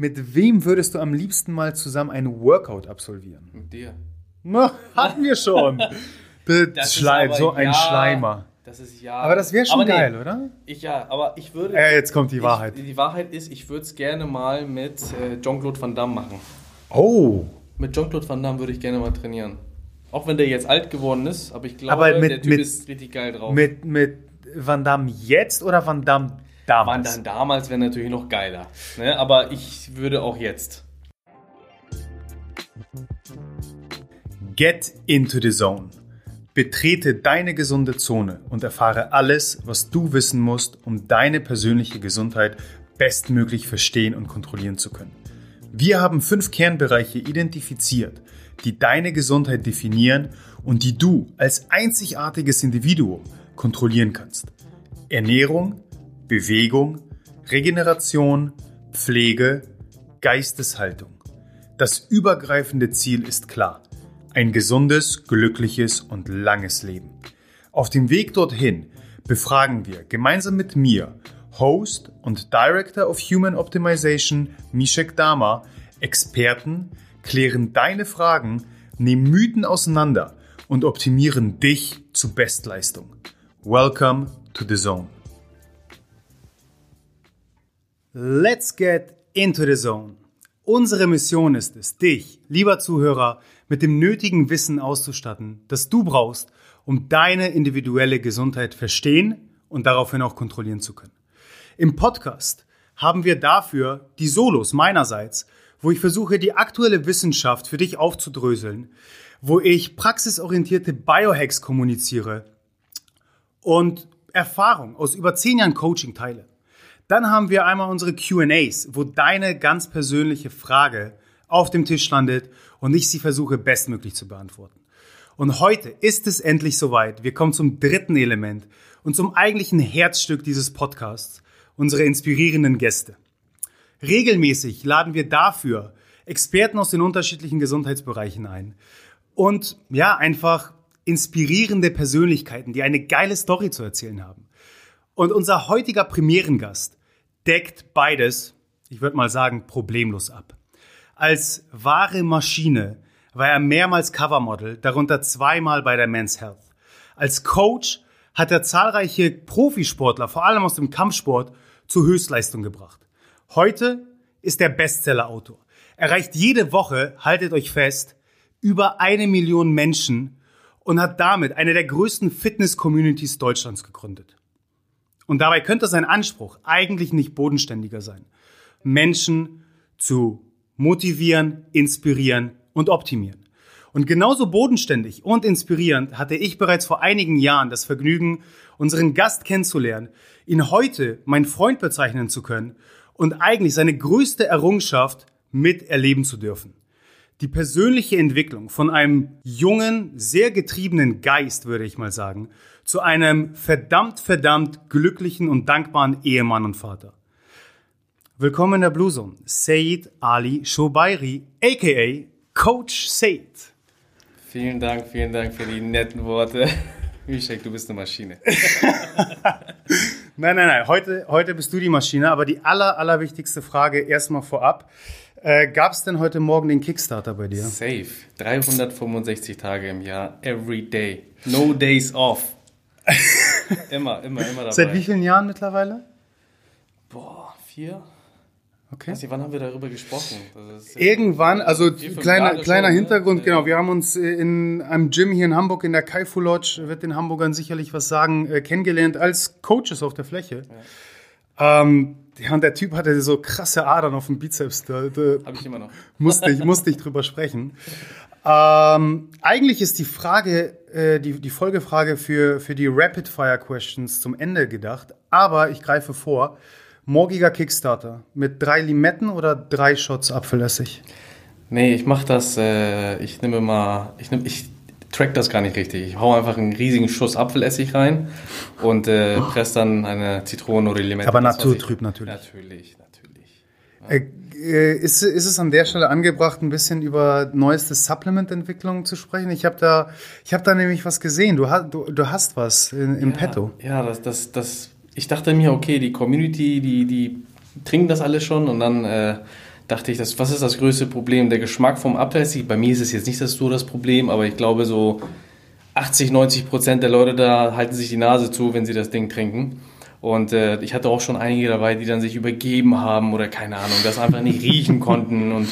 Mit wem würdest du am liebsten mal zusammen ein Workout absolvieren? Mit dir. Na, hatten wir schon. Das Schleim, so ein ja. Schleimer. Das ist ja. Aber das wäre schon nee, geil, oder? Ich ja, aber ich würde. Äh, jetzt kommt die Wahrheit. Ich, die Wahrheit ist, ich würde es gerne mal mit äh, Jean-Claude Van Damme machen. Oh. Mit Jean-Claude Van Damme würde ich gerne mal trainieren. Auch wenn der jetzt alt geworden ist, aber ich glaube, Aber mit- der Typ mit- ist richtig geil drauf. Mit, mit Van Damme jetzt oder Van Damme damals? Damme damals wäre natürlich noch geiler. Ne? Aber ich würde auch jetzt. Get into the zone. Betrete deine gesunde Zone und erfahre alles, was du wissen musst, um deine persönliche Gesundheit bestmöglich verstehen und kontrollieren zu können. Wir haben fünf Kernbereiche identifiziert, die deine Gesundheit definieren und die du als einzigartiges Individuum kontrollieren kannst. Ernährung, Bewegung, Regeneration, Pflege, Geisteshaltung. Das übergreifende Ziel ist klar. Ein gesundes, glückliches und langes Leben. Auf dem Weg dorthin befragen wir gemeinsam mit mir, Host und Director of Human Optimization Mishek Dama, Experten, klären deine Fragen, nehmen Mythen auseinander und optimieren dich zu Bestleistung. Welcome to the Zone. Let's get into the zone. Unsere Mission ist es, dich, lieber Zuhörer, mit dem nötigen Wissen auszustatten, das du brauchst, um deine individuelle Gesundheit verstehen und daraufhin auch kontrollieren zu können. Im Podcast haben wir dafür die Solos meinerseits, wo ich versuche, die aktuelle Wissenschaft für dich aufzudröseln, wo ich praxisorientierte Biohacks kommuniziere und Erfahrung aus über zehn Jahren Coaching teile. Dann haben wir einmal unsere QAs, wo deine ganz persönliche Frage auf dem Tisch landet und ich sie versuche bestmöglich zu beantworten. Und heute ist es endlich soweit. Wir kommen zum dritten Element und zum eigentlichen Herzstück dieses Podcasts, unsere inspirierenden Gäste. Regelmäßig laden wir dafür Experten aus den unterschiedlichen Gesundheitsbereichen ein. Und ja, einfach inspirierende Persönlichkeiten, die eine geile Story zu erzählen haben. Und unser heutiger Premierengast deckt beides, ich würde mal sagen, problemlos ab. Als wahre Maschine war er mehrmals Covermodel, darunter zweimal bei der Men's Health. Als Coach hat er zahlreiche Profisportler, vor allem aus dem Kampfsport, zur Höchstleistung gebracht. Heute ist er Bestseller-Autor. Erreicht jede Woche, haltet euch fest, über eine Million Menschen und hat damit eine der größten Fitness-Communities Deutschlands gegründet. Und dabei könnte sein Anspruch eigentlich nicht bodenständiger sein. Menschen zu motivieren, inspirieren und optimieren. Und genauso bodenständig und inspirierend hatte ich bereits vor einigen Jahren das Vergnügen, unseren Gast kennenzulernen, ihn heute mein Freund bezeichnen zu können und eigentlich seine größte Errungenschaft miterleben zu dürfen. Die persönliche Entwicklung von einem jungen, sehr getriebenen Geist, würde ich mal sagen, zu einem verdammt, verdammt glücklichen und dankbaren Ehemann und Vater. Willkommen in der Blue Zone, Said Ali Shobairi, aka Coach Said. Vielen Dank, vielen Dank für die netten Worte. Mishek, du bist eine Maschine. Nein, nein, nein, heute, heute bist du die Maschine, aber die aller, allerwichtigste Frage erstmal vorab. Äh, Gab es denn heute Morgen den Kickstarter bei dir? Safe. 365 Tage im Jahr, every day. No days off. Immer, immer, immer dabei. Seit wie vielen Jahren mittlerweile? Boah, vier? Okay. Nicht, wann haben wir darüber gesprochen? Irgendwann, also Vier, kleiner, Jahre kleiner schon, ne? Hintergrund, Ja. genau. Wir haben uns äh, in einem Gym hier in Hamburg in der Kaifu Lodge, wird den Hamburgern sicherlich was sagen, äh, kennengelernt als Coaches auf der Fläche. Ähm, ja, und der Typ hatte so krasse Adern auf dem Bizeps. Da, da Habe ich immer noch. musste ich, musste ich drüber sprechen. Ähm, eigentlich ist die Frage, äh, die, die Folgefrage für, für die Rapid Fire Questions zum Ende gedacht. Aber ich greife vor. Morgiger Kickstarter mit drei Limetten oder drei Shots Apfelessig? Nee, ich mach das, äh, ich nehme mal, ich nehme, ich track das gar nicht richtig. Ich hau einfach einen riesigen Schuss Apfelessig rein und äh, presse dann eine Zitrone oder Limette. Aber naturtrüb ich- natürlich. Natürlich, natürlich. Äh, äh, ist, ist es an der Stelle angebracht, ein bisschen über neueste Supplement-Entwicklungen zu sprechen? Ich habe da, ich hab da nämlich was gesehen. Du, hast du, du hast was in, im Petto. Ja, das, das, das, ich dachte mir, okay, die Community, die, die trinken das alles schon und dann äh, dachte ich, das, was ist das größte Problem? Der Geschmack vom Apfelessig. Bei mir ist es jetzt nicht das so das Problem, aber ich glaube so 80, 90 Prozent der Leute da halten sich die Nase zu, wenn sie das Ding trinken. Und äh, ich hatte auch schon einige dabei, die dann sich übergeben haben oder keine Ahnung, das einfach nicht riechen konnten und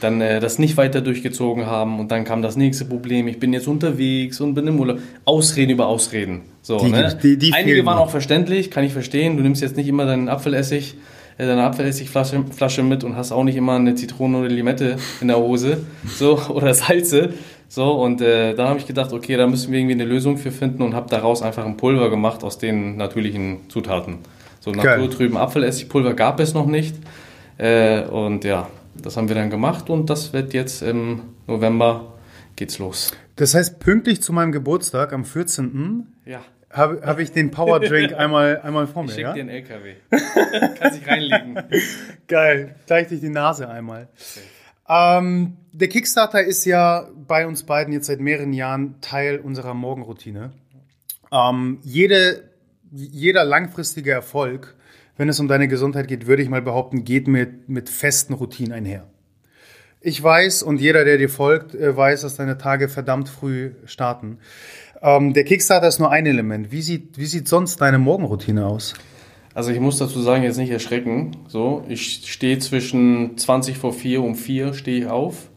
dann äh, das nicht weiter durchgezogen haben. Und dann kam das nächste Problem, ich bin jetzt unterwegs und bin im Urlaub. Ausreden über Ausreden. So, Die- ne? die- die Einige waren auch verständlich, kann ich verstehen. Du nimmst jetzt nicht immer deinen Apfelessig, äh, deine Apfelessigflasche Flasche mit und hast auch nicht immer eine Zitrone oder Limette in der Hose. So, oder Salze. So, und äh, dann habe ich gedacht, okay, da müssen wir irgendwie eine Lösung für finden und habe daraus einfach ein Pulver gemacht aus den natürlichen Zutaten. So naturtrüben Apfelessigpulver gab es noch nicht. Äh, und ja, das haben wir dann gemacht und das wird jetzt im November geht's los. Das heißt, pünktlich zu meinem Geburtstag am 14. Ja, habe hab ich den Power Drink einmal, einmal vor mir. ich schick Ja? dir einen LKW. Kannst dich reinlegen. Geil, gleich durch die Nase einmal. Ähm, der Kickstarter ist ja bei uns beiden jetzt seit mehreren Jahren Teil unserer Morgenroutine. Ähm, jede, jeder langfristige Erfolg, wenn es um deine Gesundheit geht, würde ich mal behaupten, geht mit, mit festen Routinen einher. Ich weiß und jeder, der dir folgt, äh, weiß, dass deine Tage verdammt früh starten. Ähm, der Kickstarter ist nur ein Element. Wie sieht, wie sieht sonst deine Morgenroutine aus? Also ich muss dazu sagen, jetzt nicht erschrecken. So, ich stehe zwischen 20 vor 4 um 4 stehe ich auf.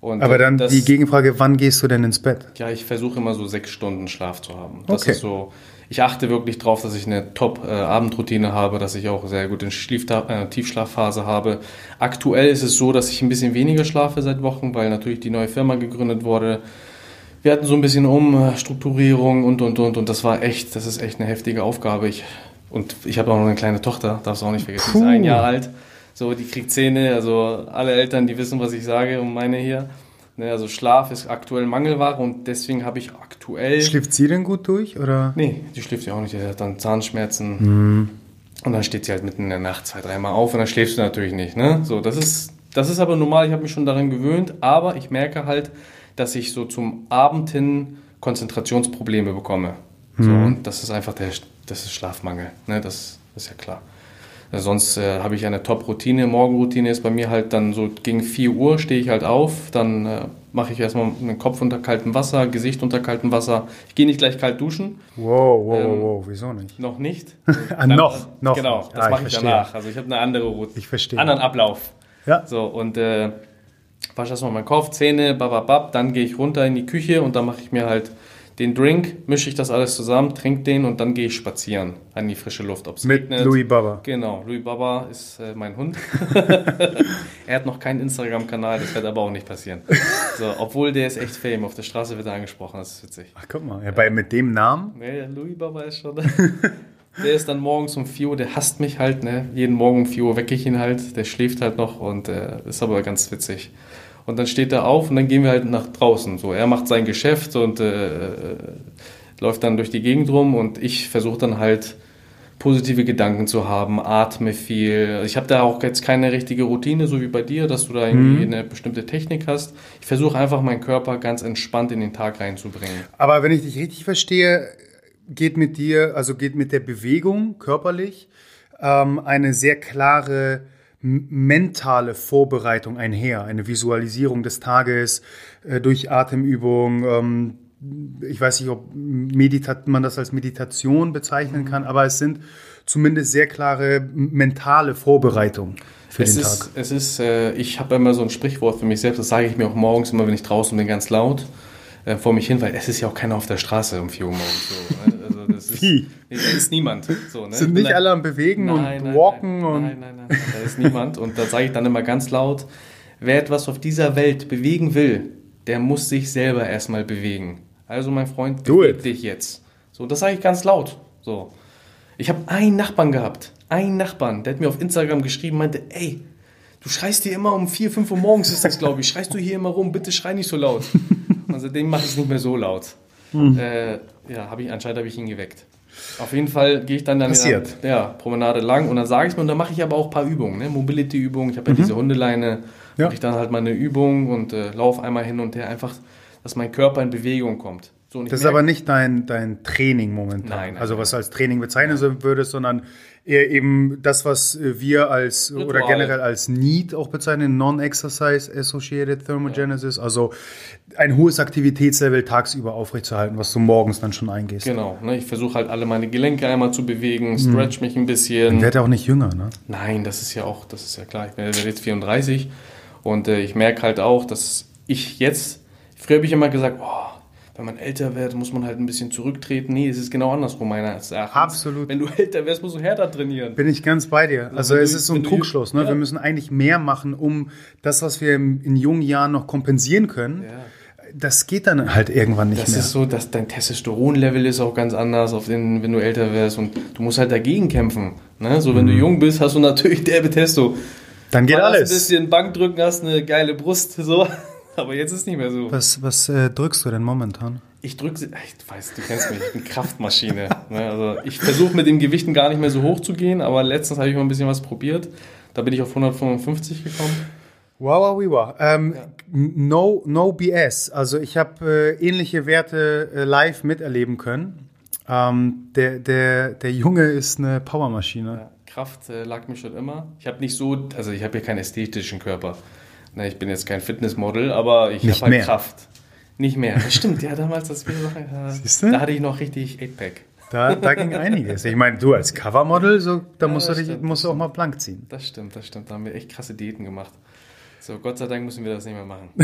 Und Aber dann das, die Gegenfrage, wann gehst du denn ins Bett? Ja, ich versuche immer so sechs Stunden Schlaf zu haben. Das Okay. ist so. Ich achte wirklich drauf, dass ich eine Top-Abendroutine habe, dass ich auch sehr gut in Schliefta äh, Tiefschlafphase habe. Aktuell ist es so, dass ich ein bisschen weniger schlafe seit Wochen, weil natürlich die neue Firma gegründet wurde. Wir hatten so ein bisschen Umstrukturierung und und und und das war echt, das ist echt eine heftige Aufgabe. Ich, und ich habe auch noch eine kleine Tochter, darfst du auch nicht vergessen, die ist Puh. ein Jahr alt. So, die kriegt Zähne, also alle Eltern, die wissen, was ich sage und meine hier. Ne, also Schlaf ist aktuell Mangelware und deswegen habe ich aktuell. Schläft sie denn gut durch? Oder? Nee, die schläft ja auch nicht. Die hat dann Zahnschmerzen. Mhm. Und dann steht sie halt mitten in der Nacht zwei, dreimal auf und dann schläfst du natürlich nicht. Ne? So, das ist, das ist aber normal, ich habe mich schon daran gewöhnt, aber ich merke halt, dass ich so zum Abend hin Konzentrationsprobleme bekomme. So, Mhm. und das ist einfach der, das ist Schlafmangel. Ne? Das, ist ja klar. Sonst äh, habe ich eine Top-Routine. Morgenroutine ist bei mir halt dann so gegen 4 Uhr stehe ich halt auf. Dann äh, mache ich erstmal den Kopf unter kaltem Wasser, Gesicht unter kaltem Wasser. Ich gehe nicht gleich kalt duschen. Wow, wow, Ähm, wow, wieso nicht? Noch nicht. Ah, noch, noch Genau, nicht. das Ah, mache ich ich danach. Also ich habe eine andere Route. Ich verstehe. Anderen Ablauf. Ja. So, und äh, wasche erstmal meinen Kopf, Zähne, bababab, dann gehe ich runter in die Küche und dann mache ich mir halt den Drink, mische ich das alles zusammen, trinke den und dann gehe ich spazieren an die frische Luft. Ob's Mit regnet. Louis Baba. Genau, Louis Baba ist äh, mein Hund. er hat noch keinen Instagram-Kanal, das wird aber auch nicht passieren. So, obwohl der ist echt fame, auf der Straße wird er angesprochen, das ist witzig. Ach, guck mal. Ja, bei, mit dem Namen? Nee, Louis Baba ist schon. der ist dann morgens um 4 Uhr, der hasst mich halt, ne? Jeden Morgen um 4 Uhr wecke ich ihn halt, der schläft halt noch und äh, ist aber ganz witzig. Und dann steht er auf und dann gehen wir halt nach draußen. So, er macht sein Geschäft und äh, äh, läuft dann durch die Gegend rum und ich versuche dann halt positive Gedanken zu haben, atme viel. Ich habe da auch jetzt keine richtige Routine, so wie bei dir, dass du da irgendwie eine bestimmte Technik hast. Ich versuche einfach meinen Körper ganz entspannt in den Tag reinzubringen. Aber wenn ich dich richtig verstehe, geht mit dir, also geht mit der Bewegung körperlich ähm, eine sehr klare mentale Vorbereitung einher, eine Visualisierung des Tages äh, durch Atemübung. Ähm, ich weiß nicht, ob Medita man das als Meditation bezeichnen kann, aber es sind zumindest sehr klare mentale Vorbereitungen für Es den ist, Tag. es ist äh, ich habe immer so ein Sprichwort für mich selbst, das sage ich mir auch morgens immer, wenn ich draußen bin, ganz laut äh, vor mich hin, weil es ist ja auch keiner auf der Straße um 4 Uhr morgens. So, ne? Also das ist, Wie? Nee, Da ist niemand. So, ne? Sind nicht alle am Bewegen und Nein, nein, walken nein, und Nein, nein, nein, da ist niemand. Und da sage ich dann immer ganz laut, wer etwas auf dieser Welt bewegen will, der muss sich selber erstmal bewegen. Also mein Freund, beweg dich jetzt. So, das sage ich ganz laut. So. Ich habe einen Nachbarn gehabt, einen Nachbarn, der hat mir auf Instagram geschrieben, meinte, ey, du schreist dir immer um 4, 5 Uhr morgens ist das, glaube ich, schreist du hier immer rum, bitte schrei nicht so laut. Und seitdem mache ich es nicht mehr so laut. Hm. Äh, ja, hab ich, anscheinend habe ich ihn geweckt. Auf jeden Fall gehe ich dann, dann Passiert. Der, ja, Promenade lang und dann sage ich mir, und dann mache ich aber auch ein paar Übungen, ne? Mobility-Übungen, ich habe ja diese Hundeleine, Mhm. Ja. mache ich dann halt mal eine Übung und äh, laufe einmal hin und her, einfach, dass mein Körper in Bewegung kommt. So, Das ist aber nicht dein, dein Training momentan. Nein, nein, also was nein. als Training bezeichnen würdest, sondern eher eben das, was wir als oder Ritual. generell als NEAT auch bezeichnen, Non-Exercise Associated Thermogenesis, also ein hohes Aktivitätslevel tagsüber aufrechtzuerhalten, was du morgens dann schon eingehst. Genau, ne, ich versuche halt alle meine Gelenke einmal zu Mhm. bewegen, stretch mich ein bisschen. Werd ja auch nicht jünger, ne? Nein, das ist ja auch, das ist ja klar. Ich bin ja jetzt 34 und äh, ich merke halt auch, dass ich jetzt, früher habe ich immer gesagt, oh, wenn man älter wird, muss man halt ein bisschen zurücktreten. Nee, es ist genau andersrum meines Erachtens. Absolut. Wenn du älter wirst, musst du härter trainieren. Bin ich ganz bei dir. Also wenn es du- ist so ein du- Trugschluss. Ne? ja. Wir müssen eigentlich mehr machen, um das, was wir in jungen Jahren noch kompensieren können. Ja. Das geht dann halt irgendwann nicht Das mehr. ist so, dass dein Testosteronlevel ist auch ganz anders, auf den, wenn du älter wirst und du musst halt dagegen kämpfen. Ne? So, wenn du jung bist, hast du natürlich derbe Testo. dann Mhm. geht Mal hast alles. ein bisschen Bankdrücken, hast eine geile Brust, so. Aber jetzt ist es nicht mehr so. Was, was äh, drückst du denn momentan? Ich drücke sie, ich weiß, du kennst mich, ich bin Kraftmaschine. ne? Also ich versuche mit den Gewichten gar nicht mehr so hoch zu gehen, aber letztens habe ich mal ein bisschen was probiert. Da bin ich auf 155 gekommen. Wow, wow, wow. Ähm, no, no BS. Also ich habe äh, ähnliche Werte äh, live miterleben können. Ähm, der, der, der Junge ist eine Powermaschine. Ja, Kraft äh, lag mir schon immer. Ich habe nicht so, also ich habe ja keinen ästhetischen Körper. Ne, ich bin jetzt kein Fitnessmodel, aber ich habe halt mehr. Kraft. Nicht mehr. Das stimmt, ja, damals, das wir da hatte ich noch richtig 8-Pack. Da, da ging einiges. Ich meine, du als Covermodel, so, da musst, du dich, musst du auch mal blank ziehen. Das stimmt, das stimmt. Da haben wir echt krasse Diäten gemacht. So, Gott sei Dank müssen wir das nicht mehr machen.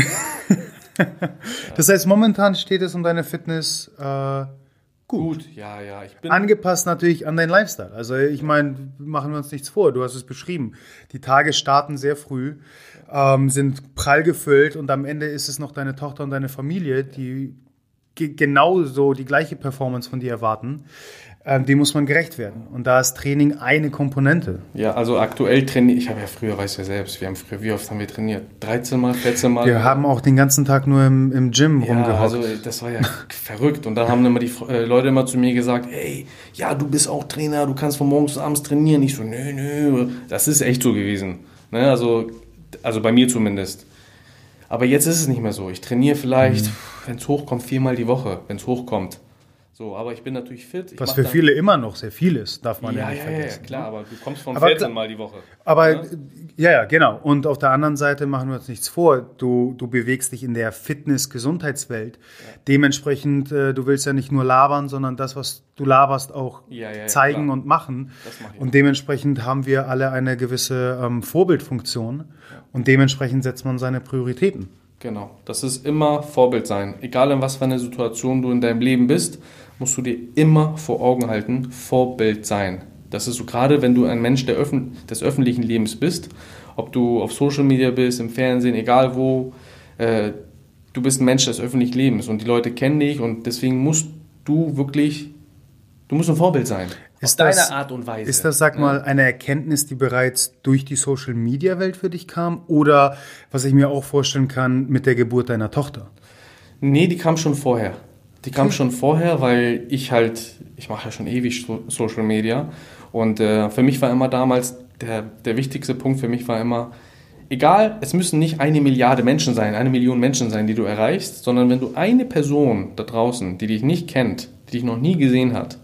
Das heißt, momentan steht es um deine Fitness äh, Gut, ja, ja. Ich bin angepasst natürlich an deinen Lifestyle. Also ich meine, machen wir uns nichts vor, du hast es beschrieben. Die Tage starten sehr früh, ähm, sind prall gefüllt und am Ende ist es noch deine Tochter und deine Familie, die ge genauso die gleiche Performance von dir erwarten. Ähm, dem muss man gerecht werden. Und da ist Training eine Komponente. Ja, also aktuell trainiere ich. habe ja früher, weiß ja selbst, wir haben früher, wie oft haben wir trainiert? 13 Mal, 14 Mal? Wir haben auch den ganzen Tag nur im, im Gym ja, rumgehockt. also das war ja verrückt. Und dann haben immer die äh, Leute immer zu mir gesagt, ey, ja, du bist auch Trainer, du kannst von morgens bis abends trainieren. Ich so, nö, nö. Das ist echt so gewesen. Ne? Also, also bei mir zumindest. Aber jetzt ist es nicht mehr so. Ich trainiere vielleicht, Mhm. wenn es hochkommt, viermal die Woche, wenn es hochkommt. So, aber ich bin natürlich fit. Ich Was für viele immer noch sehr viel ist, darf man ja, Ja, nicht ja, ja, ja, vergessen. klar, aber du kommst von Aber 14 klar- Mal die Woche. Aber Ja? äh, ja, ja, genau. Und auf der anderen Seite machen wir uns nichts vor. Du, du bewegst dich in der Fitness-Gesundheitswelt. Dementsprechend, äh, du willst ja nicht nur labern, sondern das, was du laberst, auch Ja, ja, ja, zeigen klar. und machen. Und dementsprechend haben wir alle eine gewisse ähm, Vorbildfunktion. Und dementsprechend setzt man seine Prioritäten. Genau, das ist immer Vorbild sein. Egal in was für einer Situation du in deinem Leben bist, musst du dir immer vor Augen halten, Vorbild sein. Das ist so gerade, wenn du ein Mensch der Öffn des öffentlichen Lebens bist, ob du auf Social Media bist, im Fernsehen, egal wo, äh, du bist ein Mensch des öffentlichen Lebens und die Leute kennen dich und deswegen musst du wirklich, du musst ein Vorbild sein. Ist auf das- deine Art und Weise. Ist das, sag mal, eine Erkenntnis, die bereits durch die Social-Media-Welt für dich kam? Oder, was ich mir auch vorstellen kann, mit der Geburt deiner Tochter? Nee, die kam schon vorher. Die kam schon vorher, weil ich halt, ich mache ja schon ewig so Social Media. Und äh, für mich war immer damals, der, der wichtigste Punkt für mich war immer, egal, es müssen nicht eine Milliarde Menschen sein, eine Million Menschen sein, die du erreichst, sondern wenn du eine Person da draußen, die dich nicht kennt, die dich noch nie gesehen hat,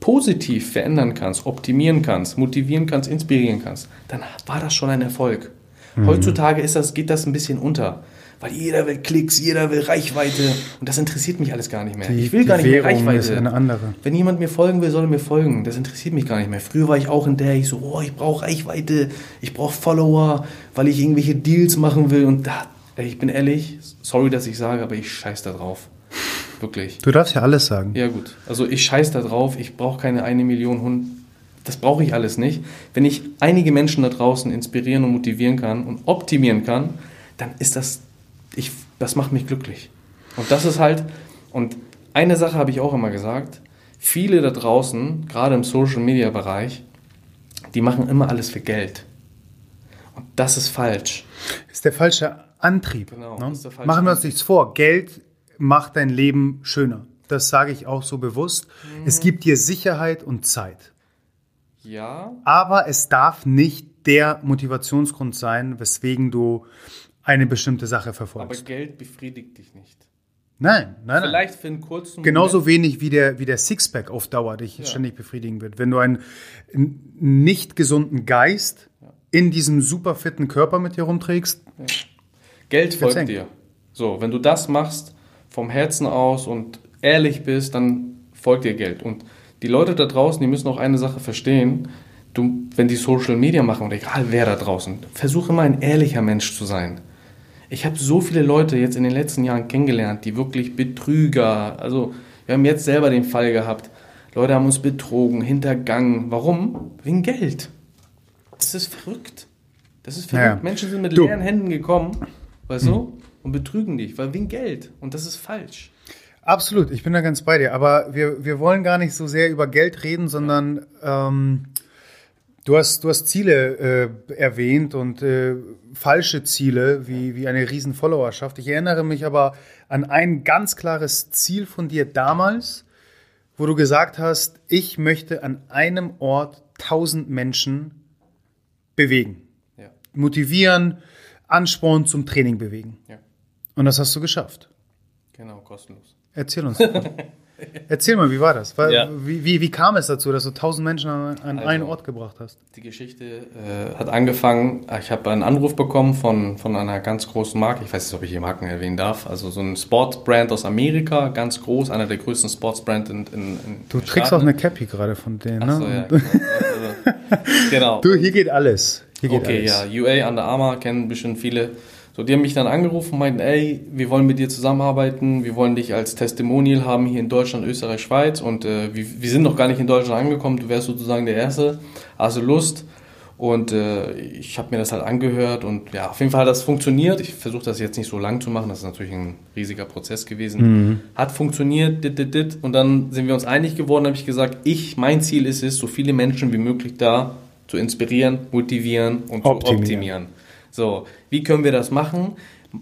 positiv verändern kannst, optimieren kannst, motivieren kannst, inspirieren kannst, dann war das schon ein Erfolg. Heutzutage ist das, geht das ein bisschen unter, weil jeder will Klicks, jeder will Reichweite und das interessiert mich alles gar nicht mehr. Die, ich will gar nicht mehr Währung Reichweite. ist eine andere. Wenn jemand mir folgen will, soll er mir folgen. Das interessiert mich gar nicht mehr. Früher war ich auch in der, ich so, oh, ich brauche Reichweite, ich brauche Follower, weil ich irgendwelche Deals machen will. Und da, ich bin ehrlich, sorry, dass ich sage, aber ich scheiß da drauf. Wirklich. Du darfst ja alles sagen. Ja, gut. Also ich scheiß da drauf, ich brauche keine eine Million Hund. Das brauche ich alles nicht. Wenn ich einige Menschen da draußen inspirieren und motivieren kann und optimieren kann, dann ist das, ich, das macht mich glücklich. Und das ist halt, und eine Sache habe ich auch immer gesagt, viele da draußen, gerade im Social-Media-Bereich, die machen immer alles für Geld. Und das ist falsch. Ist der falsche Antrieb. Genau, ne? falsche Machen wir uns nichts vor. Geld macht dein Leben schöner. Das sage ich auch so bewusst. Mhm. Es gibt dir Sicherheit und Zeit. Ja, Aber es darf nicht der Motivationsgrund sein, weswegen du eine bestimmte Sache aber verfolgst. Geld befriedigt dich nicht. Nein, nein, nein. Vielleicht für einen kurzen Genauso wenig wie der, wie der Sixpack auf Dauer dich ständig befriedigen wird. Wenn du einen nicht gesunden Geist in diesem super fitten Körper mit dir rumträgst, Geld folgt hängen. dir. So, wenn du das machst vom Herzen aus und ehrlich bist, dann folgt dir Geld. Und die Leute da draußen, die müssen auch eine Sache verstehen. Du, wenn die Social Media machen, oder egal wer da draußen, versuche immer ein ehrlicher Mensch zu sein. Ich habe so viele Leute jetzt in den letzten Jahren kennengelernt, die wirklich Betrüger, also wir haben jetzt selber den Fall gehabt, Leute haben uns betrogen, hintergangen. Warum? Wegen Geld. Das ist verrückt. Das ist verrückt. Ja. Menschen sind mit Du. leeren Händen gekommen, weißt du, und betrügen dich, weil wegen Geld. Und das ist falsch. Absolut, ich bin da ganz bei dir. Aber wir, wir wollen gar nicht so sehr über Geld reden, sondern ähm, du, hast, du hast Ziele äh, erwähnt und äh, falsche Ziele, wie, wie eine riesen Followerschaft. Ich erinnere mich aber an ein ganz klares Ziel von dir damals, wo du gesagt hast, ich möchte an einem Ort 1000 Menschen bewegen. Ja. Motivieren, Ansporn zum Training bewegen. Ja. Und das hast du geschafft. Genau, kostenlos. Erzähl uns. davon. Erzähl mal, wie war das? Ja. wie, wie, wie kam es dazu, dass du tausend Menschen an, an Also- einen Ort gebracht hast? Die Geschichte äh, hat angefangen, ich habe einen Anruf bekommen von, von einer ganz großen Marke, ich weiß nicht, ob ich hier Marken erwähnen darf, also so ein Sportbrand aus Amerika, ganz groß, einer der größten Sportsbrand in, in, in Du trägst auch Staaten. eine Cappy gerade von denen, Ach so, ne? ja, genau. Also, genau. Du, hier geht alles. Hier geht Okay, alles. ja, UA Under Armour kennen bestimmt viele. So, die haben mich dann angerufen und meinten, ey, wir wollen mit dir zusammenarbeiten, wir wollen dich als Testimonial haben hier in Deutschland, Österreich, Schweiz und äh, wir, wir sind noch gar nicht in Deutschland angekommen, du wärst sozusagen der Erste, also Lust. Und äh, ich habe mir das halt angehört und ja, auf jeden Fall hat das funktioniert. Ich versuche das jetzt nicht so lang zu machen, das ist natürlich ein riesiger Prozess gewesen. Hat funktioniert, dit, dit, dit. und dann sind wir uns einig geworden, habe ich gesagt, ich, mein Ziel ist es, so viele Menschen wie möglich da zu inspirieren, motivieren und Optimieren. zu optimieren. So, wie können wir das machen?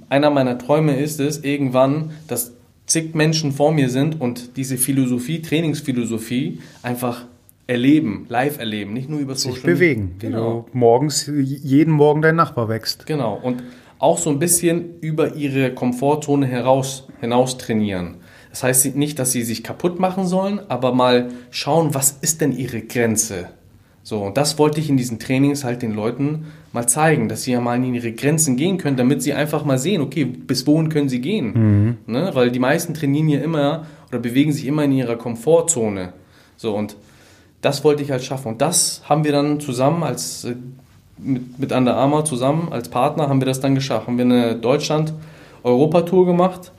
Einer meiner Träume ist es, irgendwann, dass zig Menschen vor mir sind und diese Philosophie, Trainingsphilosophie einfach erleben, live erleben, nicht nur über Sich Social Media. bewegen, wie Genau. du morgens, jeden Morgen dein Nachbar wächst. Genau. Und auch so ein bisschen über ihre Komfortzone heraus, hinaus trainieren. Das heißt nicht, dass sie sich kaputt machen sollen, aber mal schauen, was ist denn ihre Grenze? So, und das wollte ich in diesen Trainings halt den Leuten mal zeigen, dass sie ja mal in ihre Grenzen gehen können, damit sie einfach mal sehen, okay, bis wohin können sie gehen? Ne? Weil die meisten trainieren ja immer oder bewegen sich immer in ihrer Komfortzone. So, und das wollte ich halt schaffen. Und das haben wir dann zusammen als äh, mit, mit Under Armour zusammen als Partner haben wir das dann geschafft. Haben wir eine Deutschland-Europatour gemacht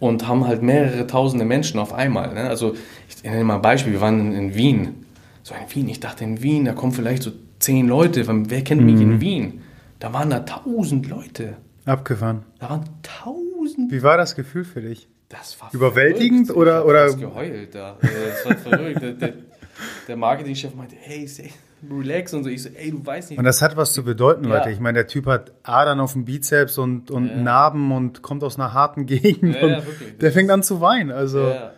und haben halt mehrere tausende Menschen auf einmal. Ne? Also ich nenne mal ein Beispiel, wir waren in, in Wien. So in Wien, ich dachte in Wien, da kommen vielleicht so zehn Leute. Wer kennt mich in Wien? Da waren da tausend Leute. Abgefahren. Da waren tausend. Wie war das Gefühl für dich? Das war Überwältigend verrückt. oder- Ich oder- fast geheult da. Äh, Das war verrückt. Der, der, der Marketingchef meinte, hey, say, relax und so. Ich so, ey, du weißt nicht. Und das hat was zu bedeuten, Ja. Leute. Ich meine, der Typ hat Adern auf dem Bizeps und, und Ja. Narben und kommt aus einer harten Gegend. Ja, der fängt an zu weinen. Also, Ja.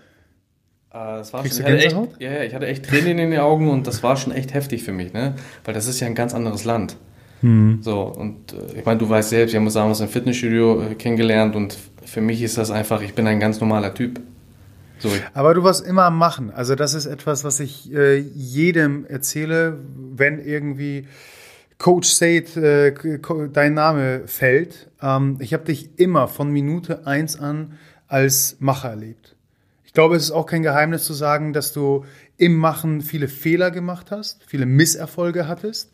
Äh, Das war Kriegst schon, du ich hatte echt, ja, ja, ich hatte echt Tränen in den Augen und das war schon echt heftig für mich, ne? Weil das ist ja ein ganz anderes Land. Hm. So, und äh, ich meine, du weißt selbst, wir haben uns damals im Fitnessstudio äh, kennengelernt und für mich ist das einfach, ich bin ein ganz normaler Typ. So, Aber du warst immer am Machen. Also das ist etwas, was ich äh, jedem erzähle, wenn irgendwie Coach Said äh, dein Name fällt. Ähm, ich habe dich immer von Minute eins an als Macher erlebt. Ich glaube, es ist auch kein Geheimnis zu sagen, dass du im Machen viele Fehler gemacht hast, viele Misserfolge hattest.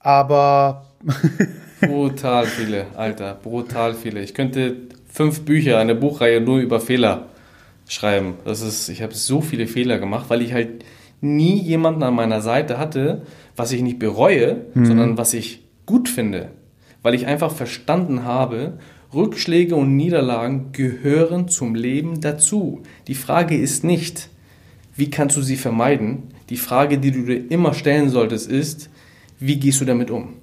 Aber brutal viele, Alter, brutal viele. Ich könnte fünf Bücher, eine Buchreihe nur über Fehler schreiben. Das ist, ich habe so viele Fehler gemacht, weil ich halt nie jemanden an meiner Seite hatte, was ich nicht bereue, sondern was ich gut finde. Weil ich einfach verstanden habe, Rückschläge und Niederlagen gehören zum Leben dazu. Die Frage ist nicht, wie kannst du sie vermeiden? Die Frage, die du dir immer stellen solltest, ist, wie gehst du damit um?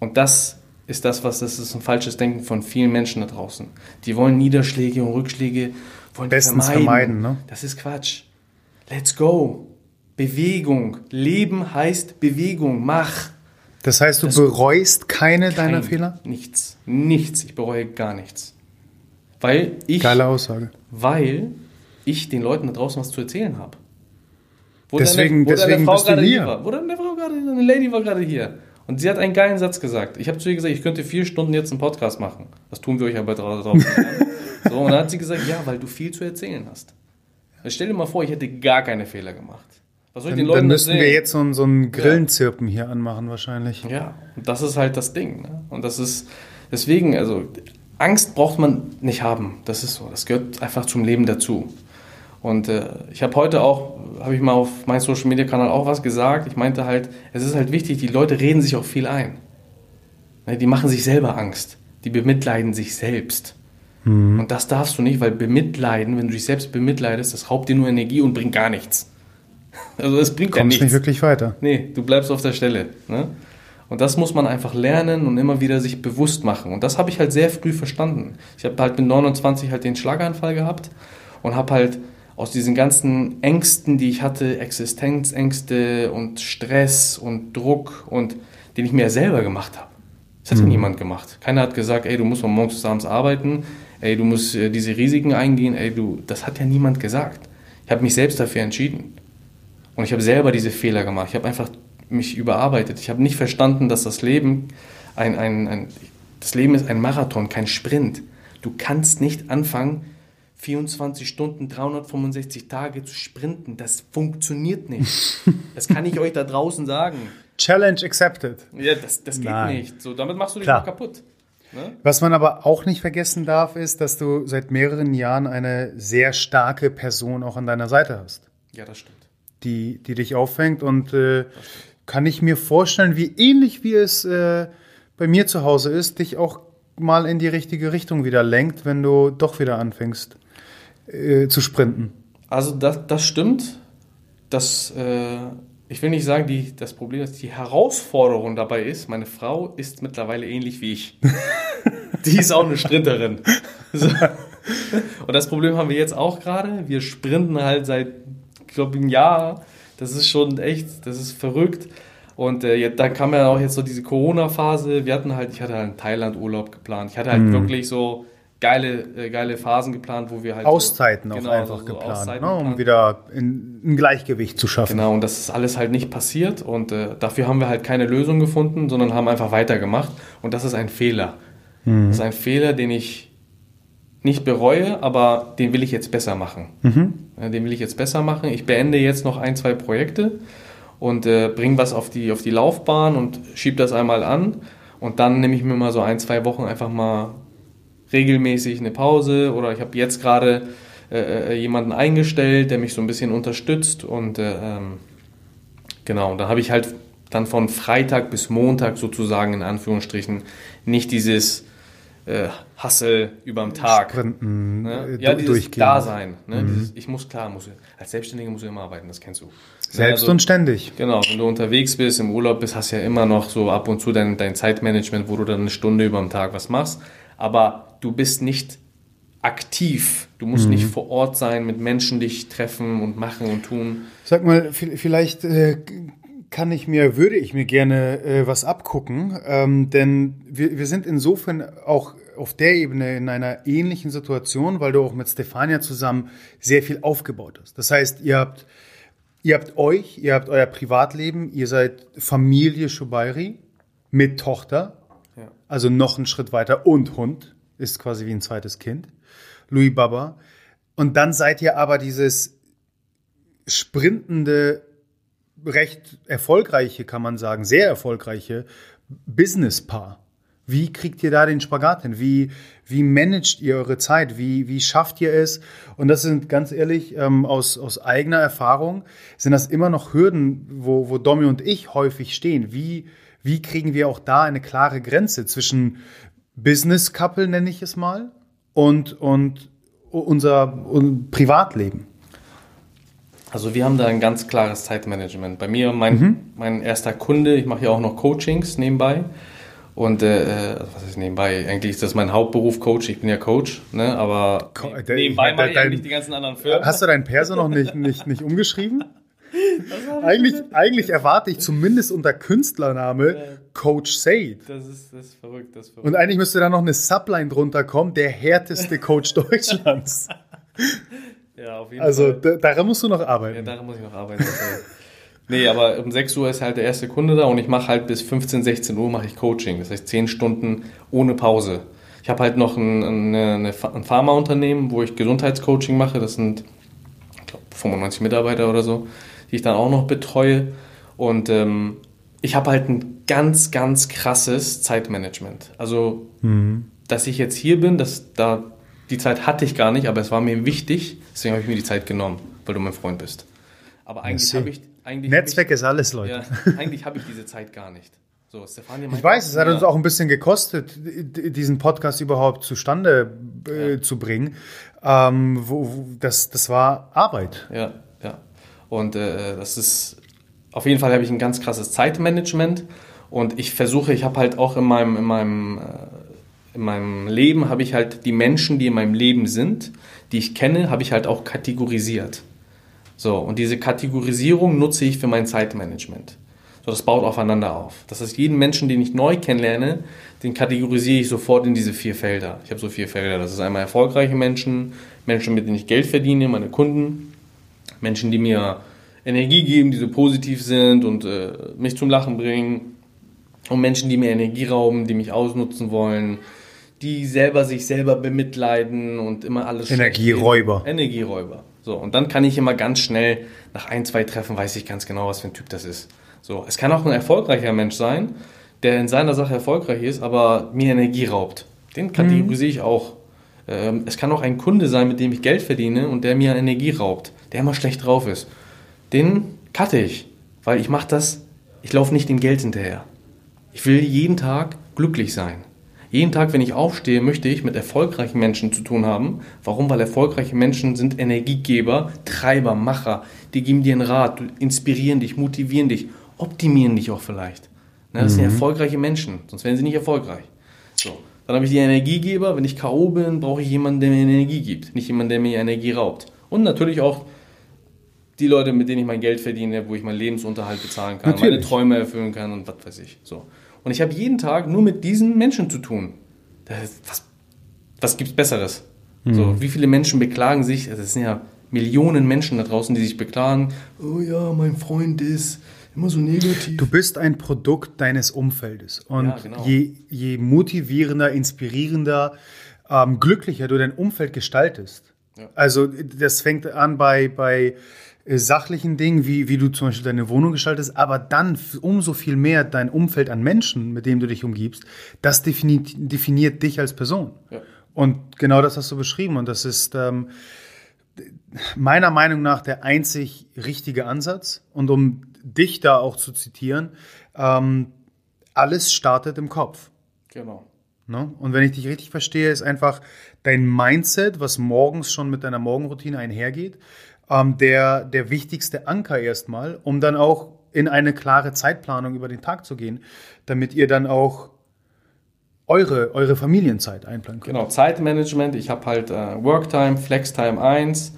Und das ist das, was das ist ein falsches Denken von vielen Menschen da draußen. Die wollen Niederschläge und Rückschläge wollen Bestens vermeiden, ne? Das ist Quatsch. Let's go. Bewegung. Leben heißt Bewegung. Mach. Das heißt, du Das- bereust keine deiner Kein- Fehler? Nichts. Nichts. Ich bereue gar nichts. Weil ich, Geile Aussage. weil ich den Leuten da draußen was zu erzählen habe. Wo Deswegen- deine, wo deswegen bist du gerade hier. war. Wo deine Frau gerade, eine Lady war gerade hier. Und sie hat einen geilen Satz gesagt. Ich habe zu ihr gesagt, ich könnte vier Stunden jetzt einen Podcast machen. Das tun wir euch aber dra- drauf. so, und dann hat sie gesagt, ja, weil du viel zu erzählen hast. Stell dir mal vor, ich hätte gar keine Fehler gemacht. Was soll ich den Dann, Leuten dann müssten wir jetzt so, so ein Grillenzirpen hier anmachen wahrscheinlich. Ja, und das ist halt das Ding. Ne? Und das ist, deswegen, also Angst braucht man nicht haben. Das ist so. Das gehört einfach zum Leben dazu. Und äh, ich habe heute auch, habe ich mal auf meinem Social Media Kanal auch was gesagt. Ich meinte halt, es ist halt wichtig, die Leute reden sich auch viel ein. Ne, Die machen sich selber Angst. Die bemitleiden sich selbst. Und das darfst du nicht, weil bemitleiden, wenn du dich selbst bemitleidest, das raubt dir nur Energie und bringt gar nichts. Also es bringt ja Kommst nichts. nicht wirklich weiter. Nee, du bleibst auf der Stelle. Ne? Und das muss man einfach lernen und immer wieder sich bewusst machen. Und das habe ich halt sehr früh verstanden. Ich habe halt mit 29 halt den Schlaganfall gehabt und habe halt aus diesen ganzen Ängsten, die ich hatte, Existenzängste und Stress und Druck und den ich mir ja selber gemacht habe. Das hat ja niemand gemacht. Keiner hat gesagt, ey, du musst von morgens bis abends arbeiten, ey, du musst äh, diese Risiken eingehen, ey, du, das hat ja niemand gesagt. Ich habe mich selbst dafür entschieden. Und ich habe selber diese Fehler gemacht. Ich habe einfach mich überarbeitet. Ich habe nicht verstanden, dass das Leben ein, ein, ein, das Leben ist ein Marathon, kein Sprint. Du kannst nicht anfangen, 24 Stunden, 365 Tage zu sprinten. Das funktioniert nicht. Das kann ich euch da draußen sagen. Challenge accepted. Ja, das, das geht Nein. nicht. So, damit machst du dich Klar. nur kaputt. Ne? Was man aber auch nicht vergessen darf, ist, dass du seit mehreren Jahren eine sehr starke Person auch an deiner Seite hast, Ja, das stimmt. Die, die dich auffängt. Und äh, kann ich mir vorstellen, wie ähnlich wie es äh, bei mir zu Hause ist, dich auch mal in die richtige Richtung wieder lenkt, wenn du doch wieder anfängst äh, zu sprinten. Also das, das stimmt. Das, äh, ich will nicht sagen, die, das Problem ist, die Herausforderung dabei ist, meine Frau ist mittlerweile ähnlich wie ich. die ist auch eine Sprinterin. So. Und das Problem haben wir jetzt auch gerade. Wir sprinten halt seit, glaube, einem Jahr. Das ist schon echt, das ist verrückt. Und äh, dann kam ja auch jetzt so diese Corona-Phase. Wir hatten halt, ich hatte halt einen Thailand-Urlaub geplant. Ich hatte halt wirklich so geile, äh, geile Phasen geplant, wo wir halt. Auszeiten so, auch genau, einfach so- so geplant, Auszeiten ne, um geplant. wieder in, ein Gleichgewicht zu schaffen. Genau, und das ist alles halt nicht passiert und äh, dafür haben wir halt keine Lösung gefunden, sondern haben einfach weitergemacht und das ist ein Fehler. Das ist ein Fehler, den ich nicht bereue, aber den will ich jetzt besser machen. Ja, den will ich jetzt besser machen. Ich beende jetzt noch ein, zwei Projekte und äh, bringe was auf die, auf die Laufbahn und schiebe das einmal an und dann nehme ich mir mal so ein, zwei Wochen einfach mal regelmäßig eine Pause oder ich habe jetzt gerade äh, äh, jemanden eingestellt, der mich so ein bisschen unterstützt und äh, ähm, genau, und dann habe ich halt dann von Freitag bis Montag sozusagen in Anführungsstrichen nicht dieses äh, Hustle überm Tag. Sprinten, Ne? äh, Ja, dieses durchgehen. Mhm. Dasein. Ne? Dieses, ich muss klar, muss, als Selbstständiger muss ich immer arbeiten, das kennst du. Selbst Also- und ständig. Genau, wenn du unterwegs bist, im Urlaub bist, hast du ja immer noch so ab und zu dein, dein Zeitmanagement, wo du dann eine Stunde über den Tag was machst. Aber du bist nicht aktiv. Du musst nicht vor Ort sein, mit Menschen dich treffen und machen und tun. Sag mal, vi- vielleicht äh, kann ich mir, würde ich mir gerne äh, was abgucken, ähm, denn wir, wir sind insofern auch auf der Ebene in einer ähnlichen Situation, weil du auch mit Stefania zusammen sehr viel aufgebaut hast. Das heißt, ihr habt, ihr habt euch, ihr habt euer Privatleben, ihr seid Familie Schubairi mit Tochter, Ja. also noch einen Schritt weiter und Hund, ist quasi wie ein zweites Kind, Louis Baba. Und dann seid ihr aber dieses sprintende, recht erfolgreiche, kann man sagen, sehr erfolgreiche Business-Paar. Wie kriegt ihr da den Spagat hin? Wie, wie managt ihr eure Zeit? Wie, wie schafft ihr es? Und das sind ganz ehrlich, ähm, aus, aus eigener Erfahrung, sind das immer noch Hürden, wo, wo Domi und ich häufig stehen. Wie, wie kriegen wir auch da eine klare Grenze zwischen Business-Couple, nenne ich es mal, und, und unser und Privatleben? Also wir haben da ein ganz klares Zeitmanagement. Bei mir, mein, mein erster Kunde, ich mache ja auch noch Coachings nebenbei. Und äh, äh, was ist nebenbei? Eigentlich ist das mein Hauptberuf Coach. Ich bin ja Coach, ne? Aber Co- ne- nebenbei mache ich eigentlich die ganzen anderen Firmen. Hast du deinen Perso noch nicht, nicht, nicht umgeschrieben? Eigentlich, eigentlich erwarte ich zumindest unter Künstlername Coach Said. Das ist, das ist verrückt, das ist verrückt. Und eigentlich müsste da noch eine Subline drunter kommen, der härteste Coach Deutschlands. ja, auf jeden Also Fall. da, daran musst du noch Ja, arbeiten. daran muss ich noch arbeiten. Also. nee, aber um 6 Uhr ist halt der erste Kunde da und ich mache halt bis 15, 16 Uhr mache ich Coaching. Das heißt 10 Stunden ohne Pause. Ich habe halt noch ein, eine, eine, ein Pharmaunternehmen, wo ich Gesundheitscoaching mache. Das sind ich glaub, 95 Mitarbeiter oder so, die ich dann auch noch betreue. Und ähm, ich habe halt ein ganz, ganz krasses Zeitmanagement. Also, dass ich jetzt hier bin, dass da die Zeit hatte ich gar nicht, aber es war mir wichtig. Deswegen habe ich mir die Zeit genommen, weil du mein Freund bist. Aber eigentlich habe ich eigentlich Netzwerk habe ist alles, Leute. ich, ja, eigentlich habe ich diese Zeit gar nicht. So, Stefania Ich weiß, es hat uns auch ein bisschen gekostet, diesen Podcast überhaupt zustande äh, zu bringen. Ähm, wo, wo, das, das war Arbeit. Ja, ja. Und äh, das ist, auf jeden Fall habe ich ein ganz krasses Zeitmanagement und ich versuche, ich habe halt auch in meinem, in meinem, äh, in meinem Leben, habe ich halt die Menschen, die in meinem Leben sind, die ich kenne, habe ich halt auch kategorisiert. So, und diese Kategorisierung nutze ich für mein Zeitmanagement. So, das baut aufeinander auf. Das heißt, jeden Menschen, den ich neu kennenlerne, den kategorisiere ich sofort in diese vier Felder. Ich habe so vier Felder. Das ist einmal erfolgreiche Menschen, Menschen, mit denen ich Geld verdiene, meine Kunden, Menschen, die mir Energie geben, die so positiv sind und äh, mich zum Lachen bringen. Und Menschen, die mir Energie rauben, die mich ausnutzen wollen, die selber sich selber bemitleiden und immer alles schlecht Energieräuber. reden. Energieräuber. So, und dann kann ich immer ganz schnell, nach ein, zwei Treffen weiß ich ganz genau, was für ein Typ das ist. So, es kann auch ein erfolgreicher Mensch sein, der in seiner Sache erfolgreich ist, aber mir Energie raubt. Den kategorisiere ich auch. Ähm, es kann auch ein Kunde sein, mit dem ich Geld verdiene und der mir Energie raubt, der immer schlecht drauf ist. Den cutte ich, weil ich mache das, ich laufe nicht dem Geld hinterher. Ich will jeden Tag glücklich sein. Jeden Tag, wenn ich aufstehe, möchte ich mit erfolgreichen Menschen zu tun haben. Warum? Weil erfolgreiche Menschen sind Energiegeber, Treiber, Macher. Die geben dir einen Rat, inspirieren dich, motivieren dich, optimieren dich auch vielleicht. Ne, das sind erfolgreiche Menschen, sonst wären sie nicht erfolgreich. So. Dann habe ich die Energiegeber. Wenn ich K.O. bin, brauche ich jemanden, der mir Energie gibt. Nicht jemanden, der mir Energie raubt. Und natürlich auch die Leute, mit denen ich mein Geld verdiene, wo ich meinen Lebensunterhalt bezahlen kann, meine Natürlich. Träume erfüllen kann und was weiß ich. So. Und ich habe jeden Tag nur mit diesen Menschen zu tun. Das was was gibt's Besseres? So, wie viele Menschen beklagen sich? Es sind ja Millionen Menschen da draußen, die sich beklagen. Oh ja, mein Freund ist immer so negativ. Du bist ein Produkt deines Umfeldes. Und Ja, genau. je, je motivierender, inspirierender, ähm, glücklicher du dein Umfeld gestaltest. Ja. Also das fängt an bei, bei sachlichen Dingen, wie, wie du zum Beispiel deine Wohnung gestaltest, aber dann umso viel mehr dein Umfeld an Menschen, mit dem du dich umgibst, das definiert, definiert dich als Person. Ja. Und genau das hast du beschrieben. Und das ist ähm, meiner Meinung nach der einzig richtige Ansatz. Und um dich da auch zu zitieren, ähm, alles startet im Kopf. Genau. Ne? Und wenn ich dich richtig verstehe, ist einfach dein Mindset, was morgens schon mit deiner Morgenroutine einhergeht, ähm, der, der wichtigste Anker erstmal, um dann auch in eine klare Zeitplanung über den Tag zu gehen, damit ihr dann auch eure, eure Familienzeit einplanen könnt. Genau, Zeitmanagement. Ich habe halt äh, Worktime, Flextime 1,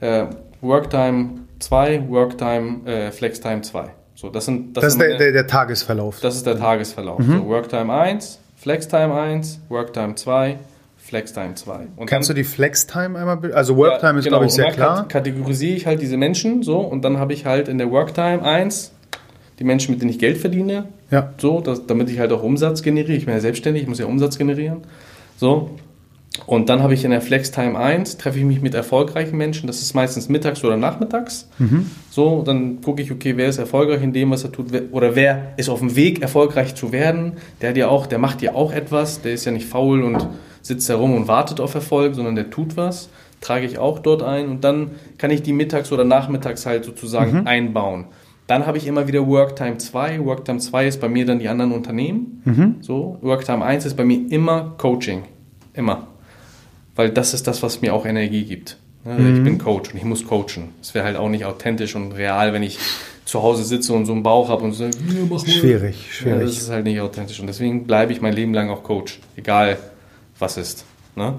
äh, Worktime 2, Worktime, äh, Flextime 2. So, das sind Das ist sind der, der, der Tagesverlauf. das ist der Tagesverlauf. So, Worktime 1, Flextime 1, Worktime 2, Flextime 2. Und Kannst du dann- die Flextime einmal, also Worktime Ja, ist, genau. glaube ich, sehr klar. kat- Kategorisiere ich halt diese Menschen so und dann habe ich halt in der Worktime 1 die Menschen, mit denen ich Geld verdiene, Ja. so, dass, damit ich halt auch Umsatz generiere. Ich bin ja selbstständig, ich muss ja Umsatz generieren. So. Und dann habe ich in der Flextime 1, treffe ich mich mit erfolgreichen Menschen, das ist meistens mittags oder nachmittags. So, dann gucke ich, okay, wer ist erfolgreich in dem, was er tut, oder wer ist auf dem Weg, erfolgreich zu werden. Der hat ja auch, der macht ja auch etwas, der ist ja nicht faul und sitzt herum und wartet auf Erfolg, sondern der tut was, trage ich auch dort ein und dann kann ich die mittags oder nachmittags halt sozusagen einbauen. Dann habe ich immer wieder Worktime 2. Worktime 2 ist bei mir dann die anderen Unternehmen. So, Worktime 1 ist bei mir immer Coaching. Immer. Weil das ist das, was mir auch Energie gibt. Ne, Ich bin Coach und ich muss coachen. Es wäre halt auch nicht authentisch und real, wenn ich zu Hause sitze und so einen Bauch habe und so, ja, mach mal. Schwierig, Ja, schwierig. das ist halt nicht authentisch. Und deswegen bleibe ich mein Leben lang auch Coach. Egal, was ist. Ne?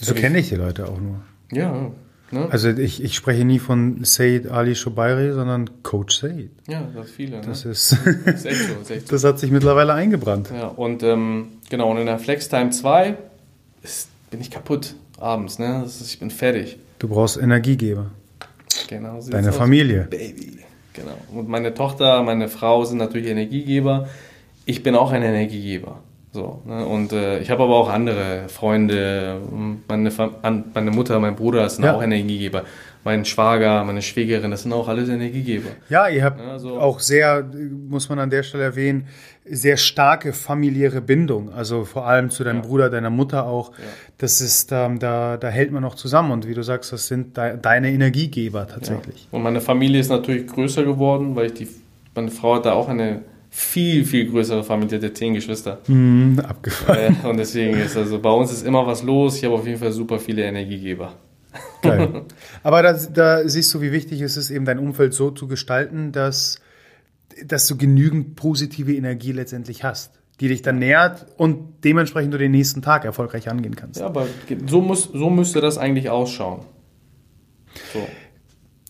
so kenne ich die Leute auch nur. Ja, Ne? Also ich, ich spreche nie von Said Ali Shobairi, sondern Coach Said. Ja, das ist viele. Ne? Das Das, ist, ist echt so. Ist echt so. das hat sich mittlerweile eingebrannt. Ja, und ähm, genau, und in der FlexTime 2 ist, bin ich kaputt abends. Ne? Das ist, ich bin fertig. Du brauchst Energiegeber. Genau, sieht's Deine aus. Familie. Baby. Genau. Und meine Tochter, meine Frau sind natürlich Energiegeber. Ich bin auch ein Energiegeber. So, ne? Und äh, ich habe aber auch andere Freunde, meine, meine Mutter, mein Bruder sind Ja. auch Energiegeber. Mein Schwager, meine Schwägerin, das sind auch alles Energiegeber. Ja, ihr habt Ja, so. auch sehr, muss man an der Stelle erwähnen, sehr starke familiäre Bindung. Also vor allem zu deinem Bruder, deiner Mutter auch. Das ist, ähm, da, da hält man noch zusammen. Und wie du sagst, das sind de deine Energiegeber tatsächlich. Und meine Familie ist natürlich größer geworden, weil ich die, meine Frau hat da auch eine viel, viel größere Familie, hat zehn Geschwister. Mhm, abgefahren. Äh, und deswegen ist also bei uns ist immer was los. Ich habe auf jeden Fall super viele Energiegeber. Geil. Aber da, da siehst du, wie wichtig es ist, eben dein Umfeld so zu gestalten, dass, dass du genügend positive Energie letztendlich hast, die dich dann nährt und dementsprechend du den nächsten Tag erfolgreich angehen kannst. Ja, aber so, muss, so müsste das eigentlich ausschauen. So.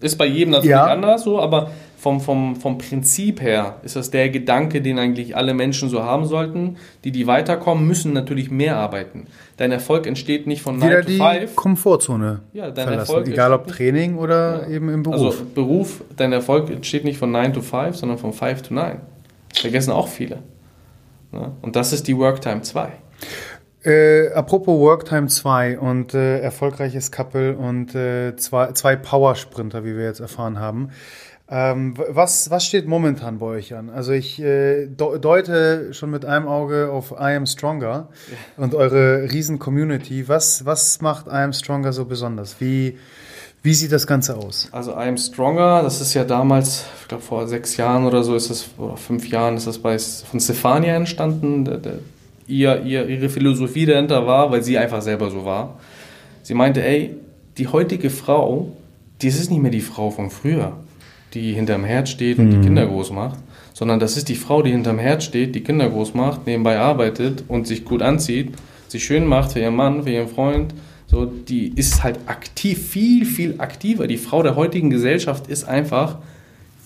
Ist bei jedem natürlich Ja. anders so, aber vom, vom, vom Prinzip her ist das der Gedanke, den eigentlich alle Menschen so haben sollten. Die, die weiterkommen, müssen natürlich mehr arbeiten. Dein Erfolg entsteht nicht von 9 Wieder to die 5. Komfortzone Ja, dein verlassen, Erfolg egal ob Training oder Ja. eben im Beruf. Also Beruf, dein Erfolg entsteht nicht von 9 to 5, sondern von 5 to 9. Vergessen auch viele. Ne? Und das ist die Worktime 2. Äh, apropos Worktime 2 und äh, erfolgreiches Couple und äh, zwei, zwei Powersprinter, wie wir jetzt erfahren haben. Ähm, was, was steht momentan bei euch an? Also ich äh, de- deute schon mit einem Auge auf I Am Stronger und eure riesen Community. Was, was macht I Am Stronger so besonders? Wie, wie sieht das Ganze aus? Also I Am Stronger, das ist ja damals, ich glaube vor sechs Jahren oder so ist das, oder fünf Jahren ist das bei, von Stefania entstanden. Der, der, ihr, ihr, ihre Philosophie dahinter war, weil sie einfach selber so war. Sie meinte, ey, die heutige Frau, die ist nicht mehr die Frau von früher, die hinterm Herd steht und die Kinder groß macht, sondern das ist die Frau, die hinterm Herd steht, die Kinder groß macht, nebenbei arbeitet und sich gut anzieht, sich schön macht für ihren Mann, für ihren Freund. So, die ist halt aktiv, viel, viel aktiver. Die Frau der heutigen Gesellschaft ist einfach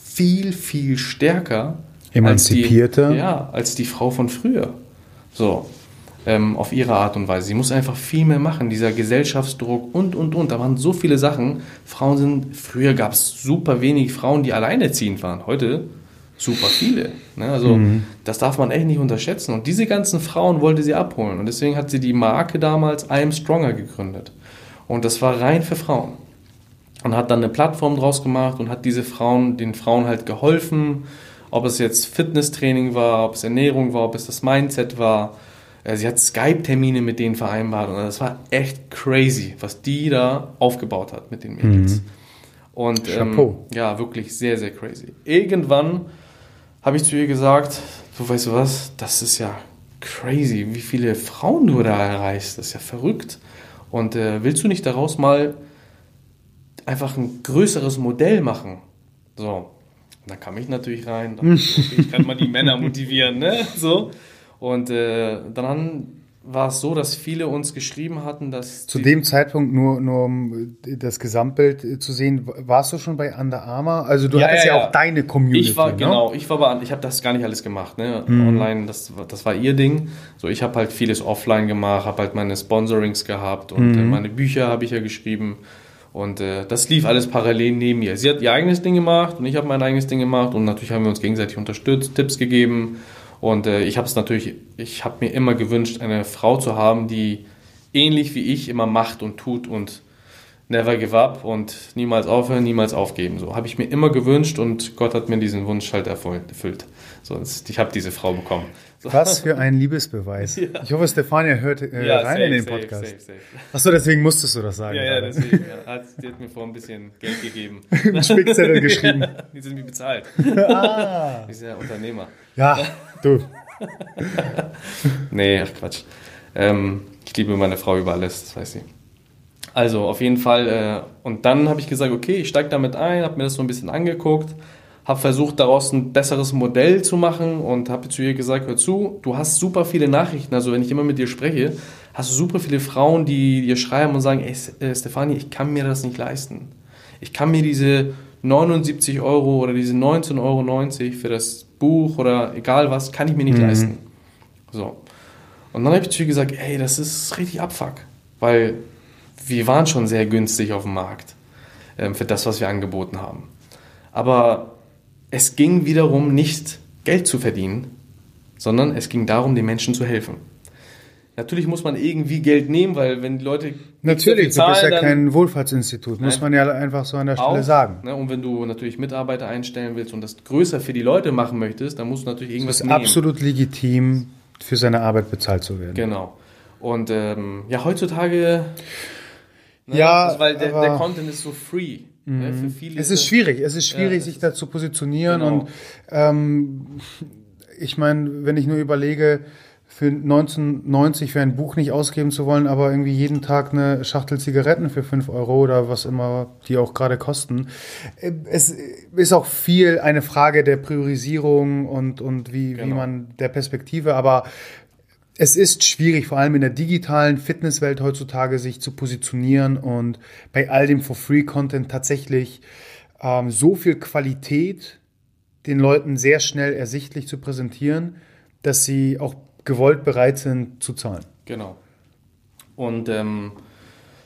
viel, viel stärker. Emanzipierter. Als die, ja, als die Frau von früher. So, ähm, auf ihre Art und Weise. Sie muss einfach viel mehr machen, dieser Gesellschaftsdruck und, und, und. Da waren so viele Sachen. Frauen sind, früher gab es super wenig Frauen, die alleinerziehend waren. Heute super viele. Ne? Also das darf man echt nicht unterschätzen. Und diese ganzen Frauen wollte sie abholen. Und deswegen hat sie die Marke damals I Am Stronger gegründet. Und das war rein für Frauen. Und hat dann eine Plattform draus gemacht und hat diese Frauen, den Frauen halt geholfen, ob es jetzt Fitnesstraining war, ob es Ernährung war, ob es das Mindset war. Äh, Sie hat Skype-Termine mit denen vereinbart und das war echt crazy, was die da aufgebaut hat mit den Mädels. Und ähm, ja, wirklich sehr, sehr crazy. Irgendwann habe ich zu ihr gesagt, du weißt du was, das ist ja crazy, wie viele Frauen du da erreichst, das ist ja verrückt. Und äh, willst du nicht daraus mal einfach ein größeres Modell machen? So, und dann kam ich natürlich rein, okay, ich kann mal die Männer motivieren, ne? So. Und äh, dann war es so, dass viele uns geschrieben hatten, dass Zu dem Zeitpunkt, nur, nur um das Gesamtbild äh, zu sehen, warst du schon bei Under Armour? Also du Ja, hattest ja, ja, auch deine Community. Ich war, ne? genau, ich war bei, ich habe das gar nicht alles gemacht, ne? Mhm. Online, das, war- das war ihr Ding. So, ich habe halt vieles offline gemacht, habe halt meine Sponsorings gehabt und Mhm. äh, meine Bücher habe ich ja geschrieben. Und äh, das lief alles parallel neben mir. Sie hat ihr eigenes Ding gemacht und ich habe mein eigenes Ding gemacht und natürlich haben wir uns gegenseitig unterstützt, Tipps gegeben. Und äh, ich habe es natürlich, ich habe mir immer gewünscht, eine Frau zu haben, die ähnlich wie ich immer macht und tut und never give up und niemals aufhören, niemals aufgeben. So habe ich mir immer gewünscht und Gott hat mir diesen Wunsch halt erfüllt. So, ich habe diese Frau bekommen. So. Was für ein Liebesbeweis. Ich hoffe, Stefania hört äh, rein in den Podcast. Safe, safe, safe. Achso, deswegen musstest du das sagen. Ja, ja, gerade. deswegen. Ja, hat, die hat mir vor ein bisschen Geld gegeben. Einen Spickzettel geschrieben. Die sind mir bezahlt. ah. Ich bin ja Unternehmer. Ja, du. Nee, ach Quatsch. Ähm, ich liebe meine Frau über alles, das weiß sie. Also auf jeden Fall. Äh, und dann habe ich gesagt, okay, ich steige damit ein, habe mir das so ein bisschen angeguckt, habe versucht, daraus ein besseres Modell zu machen und habe zu ihr gesagt, hör zu, du hast super viele Nachrichten, also wenn ich immer mit dir spreche, hast du super viele Frauen, die dir schreiben und sagen, ey äh, Stefanie, ich kann mir das nicht leisten. Ich kann mir diese 79 Euro oder diese 19,90 Euro für das Buch oder egal was, kann ich mir nicht mhm. leisten. So. Und dann habe ich zu ihr gesagt, ey, das ist richtig Abfuck, weil wir waren schon sehr günstig auf dem Markt ähm, für das, was wir angeboten haben. Aber es ging wiederum nicht Geld zu verdienen, sondern es ging darum, den Menschen zu helfen. Natürlich muss man irgendwie Geld nehmen, weil wenn die Leute. Natürlich, du bist ja kein Wohlfahrtsinstitut, muss man ja einfach so an der Stelle auch, sagen. Ne, und wenn du natürlich Mitarbeiter einstellen willst und das größer für die Leute machen möchtest, dann musst du natürlich irgendwas es ist nehmen. absolut legitim, für seine Arbeit bezahlt zu werden. Genau. Und ähm, ja, heutzutage. Ne, ja, also, weil der, der Content ist so free. Ne, mhm. es ist schwierig, es ist schwierig, ja, sich da zu positionieren. Genau. Und ähm, ich meine, wenn ich nur überlege, für 1990 für ein Buch nicht ausgeben zu wollen, aber irgendwie jeden Tag eine Schachtel Zigaretten für 5 Euro oder was immer die auch gerade kosten. Es ist auch viel eine Frage der Priorisierung und, und wie, genau. wie man der Perspektive, aber es ist schwierig, vor allem in der digitalen Fitnesswelt heutzutage, sich zu positionieren und bei all dem For-Free-Content tatsächlich ähm, so viel Qualität den Leuten sehr schnell ersichtlich zu präsentieren, dass sie auch gewollt bereit sind zu zahlen. Genau. Und ähm,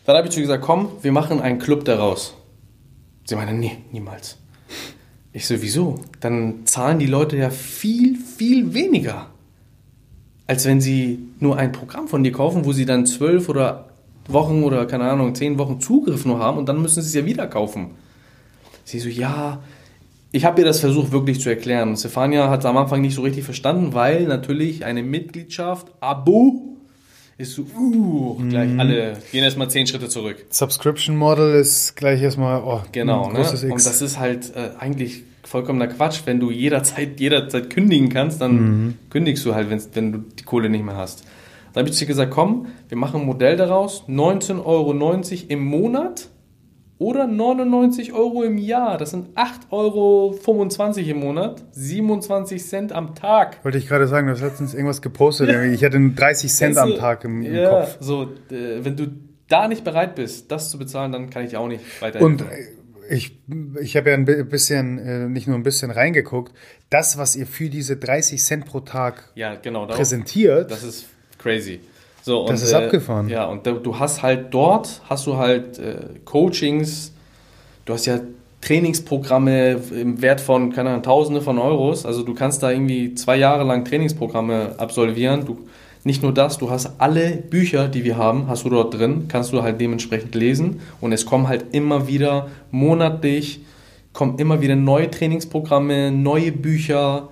dann habe ich zu gesagt, komm, wir machen einen Club daraus. Sie meinen, nee, niemals. Ich so, wieso? Dann zahlen die Leute ja viel, viel weniger, als wenn sie nur ein Programm von dir kaufen, wo sie dann zwölf oder Wochen oder keine Ahnung, zehn Wochen Zugriff nur haben und dann müssen sie es ja wieder kaufen. Sie so, ja, ich habe ihr das versucht wirklich zu erklären. Stefania hat es am Anfang nicht so richtig verstanden, weil natürlich eine Mitgliedschaft, Abo, ist so, uh, gleich mm. alle gehen erstmal zehn Schritte zurück. Subscription Model ist gleich erstmal, oh, genau, ne? ne? Und das ist halt äh, eigentlich vollkommener Quatsch. Wenn du jederzeit, jederzeit kündigen kannst, dann mhm. kündigst du halt, wenn du die Kohle nicht mehr hast. Dann habe ich dir gesagt, komm, wir machen ein Modell daraus, 19,90 Euro im Monat oder 99 Euro im Jahr. Das sind 8,25 Euro im Monat, 27 Cent am Tag. Wollte ich gerade sagen, du hast letztens irgendwas gepostet. Ja. Ich hatte 30 Cent am Tag im, im ja, Kopf. So, äh, wenn du da nicht bereit bist, das zu bezahlen, dann kann ich auch nicht weiter. Und ich, ich habe ja ein bisschen, äh, nicht nur ein bisschen reingeguckt. Das, was ihr für diese 30 Cent pro Tag ja, genau, präsentiert, das ist crazy. So, das und, ist abgefahren. ja, und du hast halt dort, hast du halt äh, Coachings, du hast ja Trainingsprogramme im Wert von, keine Ahnung, Tausende von Euros. Also du kannst da irgendwie zwei Jahre lang Trainingsprogramme absolvieren. Du, nicht nur das, du hast alle Bücher, die wir haben, hast du dort drin, kannst du halt dementsprechend lesen. Und es kommen halt immer wieder monatlich, kommen immer wieder neue Trainingsprogramme, neue Bücher,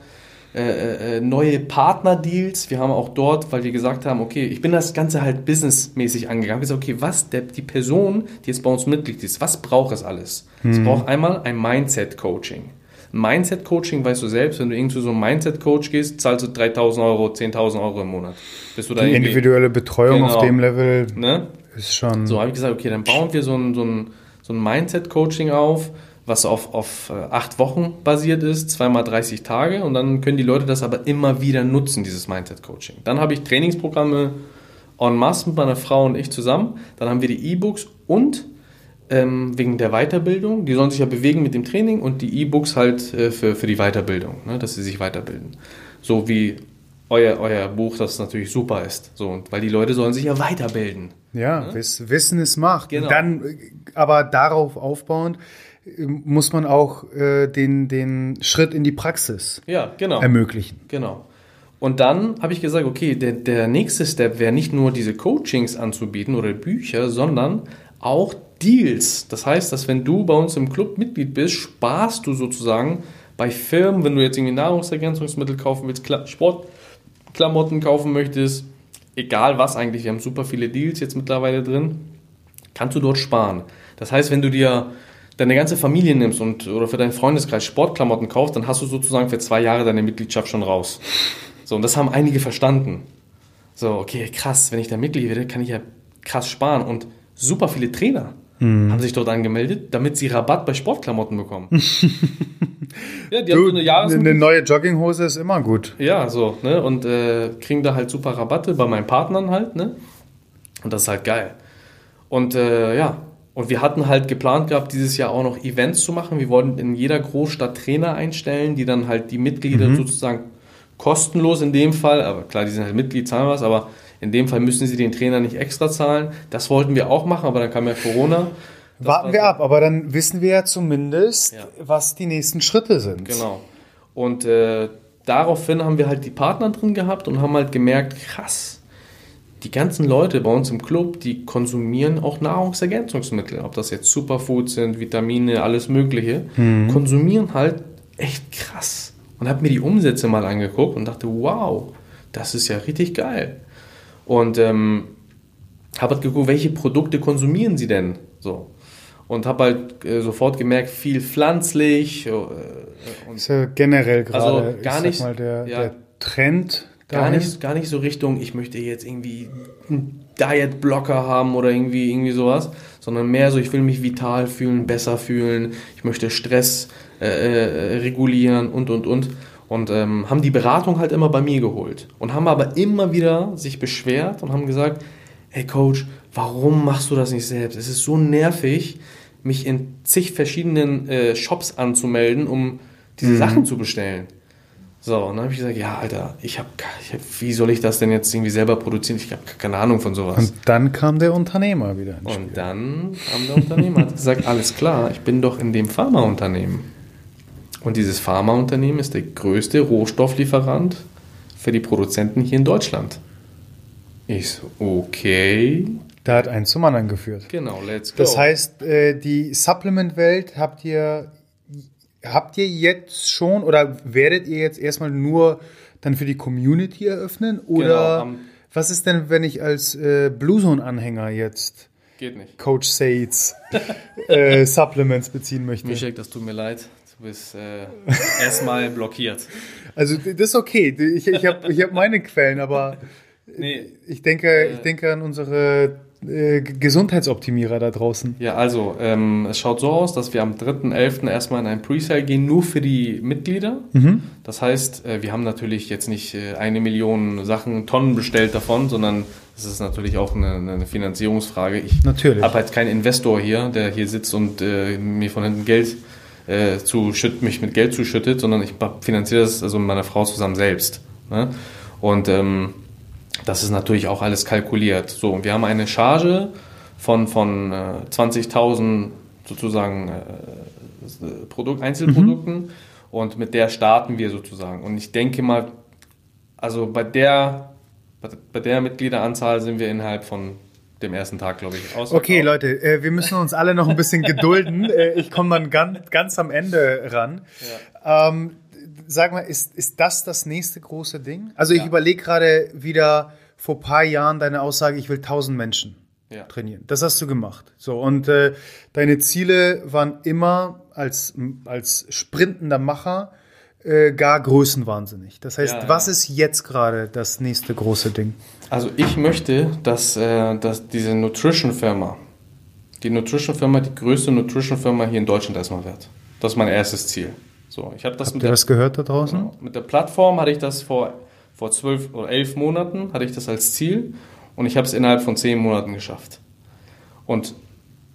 äh, äh, äh, neue Partnerdeals. Wir haben auch dort, weil wir gesagt haben, okay, ich bin das Ganze halt businessmäßig angegangen. Ich gesagt, okay, was der, die Person, die jetzt bei uns Mitglied ist, was braucht es alles? Mhm. Es braucht einmal ein Mindset-Coaching. Mindset-Coaching weißt du selbst, wenn du irgendwie zu so einem Mindset-Coach gehst, zahlst du 3.000 Euro, 10.000 Euro im Monat. Bist du da die individuelle Betreuung genau. auf dem Level ne? ist schon... So habe ich gesagt, okay, dann bauen wir so ein, so ein, so ein Mindset-Coaching auf, was auf, auf äh, acht Wochen basiert ist, zweimal 30 Tage und dann können die Leute das aber immer wieder nutzen, dieses Mindset-Coaching. Dann habe ich Trainingsprogramme en masse mit meiner Frau und ich zusammen. Dann haben wir die E-Books und ähm, wegen der Weiterbildung, die sollen sich ja bewegen mit dem Training und die E-Books halt äh, für, für die Weiterbildung, ne, dass sie sich weiterbilden. So wie euer, euer Buch, das natürlich super ist. So, weil die Leute sollen sich ja weiterbilden. Ja, ne? Wissen ist Macht. Genau. Dann aber darauf aufbauend, muss man auch äh, den, den Schritt in die Praxis ja, genau. ermöglichen. Genau. Und dann habe ich gesagt, okay, der, der nächste Step wäre nicht nur diese Coachings anzubieten oder Bücher, sondern auch Deals. Das heißt, dass wenn du bei uns im Club Mitglied bist, sparst du sozusagen bei Firmen, wenn du jetzt irgendwie Nahrungsergänzungsmittel kaufen willst, Sportklamotten kaufen möchtest, egal was eigentlich, wir haben super viele Deals jetzt mittlerweile drin, kannst du dort sparen. Das heißt, wenn du dir deine ganze Familie nimmst und oder für deinen Freundeskreis Sportklamotten kaufst, dann hast du sozusagen für zwei Jahre deine Mitgliedschaft schon raus. So, und das haben einige verstanden. So, okay, krass, wenn ich da Mitglied werde, kann ich ja krass sparen. Und super viele Trainer Mhm. Haben sich dort angemeldet, damit sie Rabatt bei Sportklamotten bekommen. ja, die du, haben so eine Jahres Eine neue Jogginghose ist immer gut. Ja, so, ne? Und äh, kriegen da halt super Rabatte bei meinen Partnern halt, ne? Und das ist halt geil. Und äh, ja, und wir hatten halt geplant gehabt, dieses Jahr auch noch Events zu machen. Wir wollten in jeder Großstadt Trainer einstellen, die dann halt die Mitglieder mhm. sozusagen kostenlos in dem Fall, aber klar, die sind halt Mitglied, zahlen was, aber in dem Fall müssen sie den Trainer nicht extra zahlen. Das wollten wir auch machen, aber dann kam ja Corona. Das Warten wir ab, aber dann wissen wir ja zumindest, ja. was die nächsten Schritte sind. Genau. Und äh, daraufhin haben wir halt die Partner drin gehabt und haben halt gemerkt, krass, die ganzen Leute bei uns im Club, die konsumieren auch Nahrungsergänzungsmittel, ob das jetzt Superfood sind, Vitamine, alles Mögliche, mhm. konsumieren halt echt krass. Und habe mir die Umsätze mal angeguckt und dachte, wow, das ist ja richtig geil. Und ähm, habe halt geguckt, welche Produkte konsumieren sie denn so. Und habe halt äh, sofort gemerkt, viel pflanzlich. Äh, und ist ja generell gerade also gar nicht, mal, der, ja, der Trend Gar nicht, gar nicht so Richtung, ich möchte jetzt irgendwie einen Diet-Blocker haben oder irgendwie, irgendwie sowas, sondern mehr so, ich will mich vital fühlen, besser fühlen, ich möchte Stress äh, äh, regulieren und, und, und. Und ähm, haben die Beratung halt immer bei mir geholt. Und haben aber immer wieder sich beschwert und haben gesagt, hey Coach, warum machst du das nicht selbst? Es ist so nervig, mich in zig verschiedenen äh, Shops anzumelden, um diese mhm. Sachen zu bestellen. So, und dann habe ich gesagt, ja, Alter, ich habe, hab, wie soll ich das denn jetzt irgendwie selber produzieren? Ich habe keine Ahnung von sowas. Und dann kam der Unternehmer wieder ins Spiel. Und dann kam der Unternehmer, hat gesagt, alles klar, ich bin doch in dem Pharmaunternehmen. Und dieses Pharmaunternehmen ist der größte Rohstofflieferant für die Produzenten hier in Deutschland. Ich so, okay. Da hat ein zum anderen geführt. Genau, let's go. Das heißt, äh, die Supplement-Welt habt ihr habt ihr jetzt schon oder werdet ihr jetzt erstmal nur dann für die Community eröffnen? Oder genau, was ist denn, wenn ich als äh, Bluezone-Anhänger jetzt Geht nicht. Coach Sates äh, Supplements beziehen möchte? Mischek, das tut mir leid. Du bist äh, erstmal blockiert. Also das ist okay. Ich, ich habe ich hab meine Quellen, aber nee, ich, denke, ich denke an unsere äh, Gesundheitsoptimierer da draußen? Ja, also ähm, es schaut so aus, dass wir am 3.11. erstmal in ein Presale gehen, nur für die Mitglieder. Mhm. Das heißt, äh, wir haben natürlich jetzt nicht äh, eine Million Sachen, Tonnen bestellt davon, sondern es ist natürlich auch eine, eine Finanzierungsfrage. Ich habe halt keinen Investor hier, der hier sitzt und äh, mir von hinten Geld äh, zuschüttet, mich mit Geld zuschüttet, sondern ich finanziere das also mit meiner Frau zusammen selbst. Ne? Und ähm, das ist natürlich auch alles kalkuliert. So, wir haben eine Charge von, von äh, 20.000 sozusagen äh, Produkt, Einzelprodukten mhm. und mit der starten wir sozusagen. Und ich denke mal, also bei der, bei der Mitgliederanzahl sind wir innerhalb von dem ersten Tag, glaube ich, aus. Okay, Leute, äh, wir müssen uns alle noch ein bisschen gedulden. Äh, ich komme dann ganz, ganz am Ende ran. Ja. Ähm, sag mal, ist, ist das das nächste große Ding? Also ich ja. überlege gerade wieder vor ein paar Jahren deine Aussage, ich will 1000 Menschen ja. trainieren. Das hast du gemacht. So, und äh, deine Ziele waren immer als, als sprintender Macher äh, gar größenwahnsinnig. Das heißt, ja, was ist jetzt gerade das nächste große Ding? Also ich möchte, dass, äh, dass diese Nutrition-Firma, die Nutrition-Firma, die größte Nutrition-Firma hier in Deutschland erstmal wird. Das ist mein erstes Ziel. So, ich habe das Habt mit ihr der, das gehört da draußen? Genau, mit der Plattform hatte ich das vor, vor zwölf oder elf Monaten hatte ich das als Ziel und ich habe es innerhalb von zehn Monaten geschafft. Und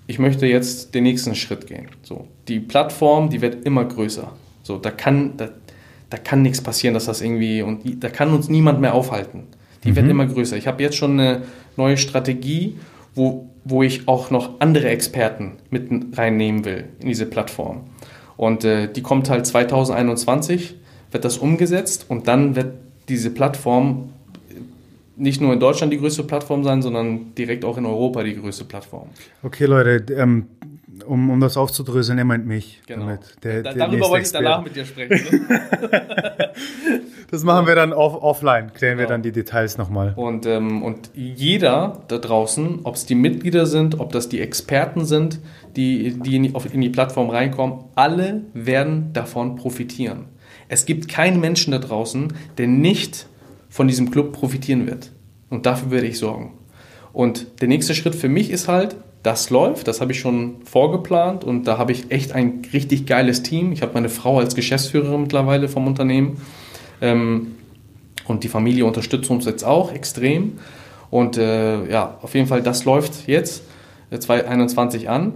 ich möchte jetzt den nächsten Schritt gehen. So, die Plattform, die wird immer größer. So, da kann, da, da kann nichts passieren, dass das irgendwie und da kann uns niemand mehr aufhalten. Die mhm. wird immer größer. Ich habe jetzt schon eine neue Strategie, wo, wo ich auch noch andere Experten mit reinnehmen will in diese Plattform. Und äh, die kommt halt 2021, wird das umgesetzt und dann wird diese Plattform nicht nur in Deutschland die größte Plattform sein, sondern direkt auch in Europa die größte Plattform. Okay, Leute, ähm, um, um das aufzudröseln, er meint mich. Genau. Damit. Der, da, der darüber wollte ich danach mit dir sprechen. Ne? das machen wir dann off offline, klären genau. wir dann die Details nochmal. Und, ähm, und jeder da draußen, ob es die Mitglieder sind, ob das die Experten sind, die, die in, die, in die Plattform reinkommen, alle werden davon profitieren. Es gibt keinen Menschen da draußen, der nicht von diesem Club profitieren wird. Und dafür werde ich sorgen. Und der nächste Schritt für mich ist halt, das läuft, das habe ich schon vorgeplant und da habe ich echt ein richtig geiles Team. Ich habe meine Frau als Geschäftsführerin mittlerweile vom Unternehmen ähm, und die Familie unterstützt uns jetzt auch extrem. Und äh, ja, auf jeden Fall, das läuft jetzt 2021 äh, an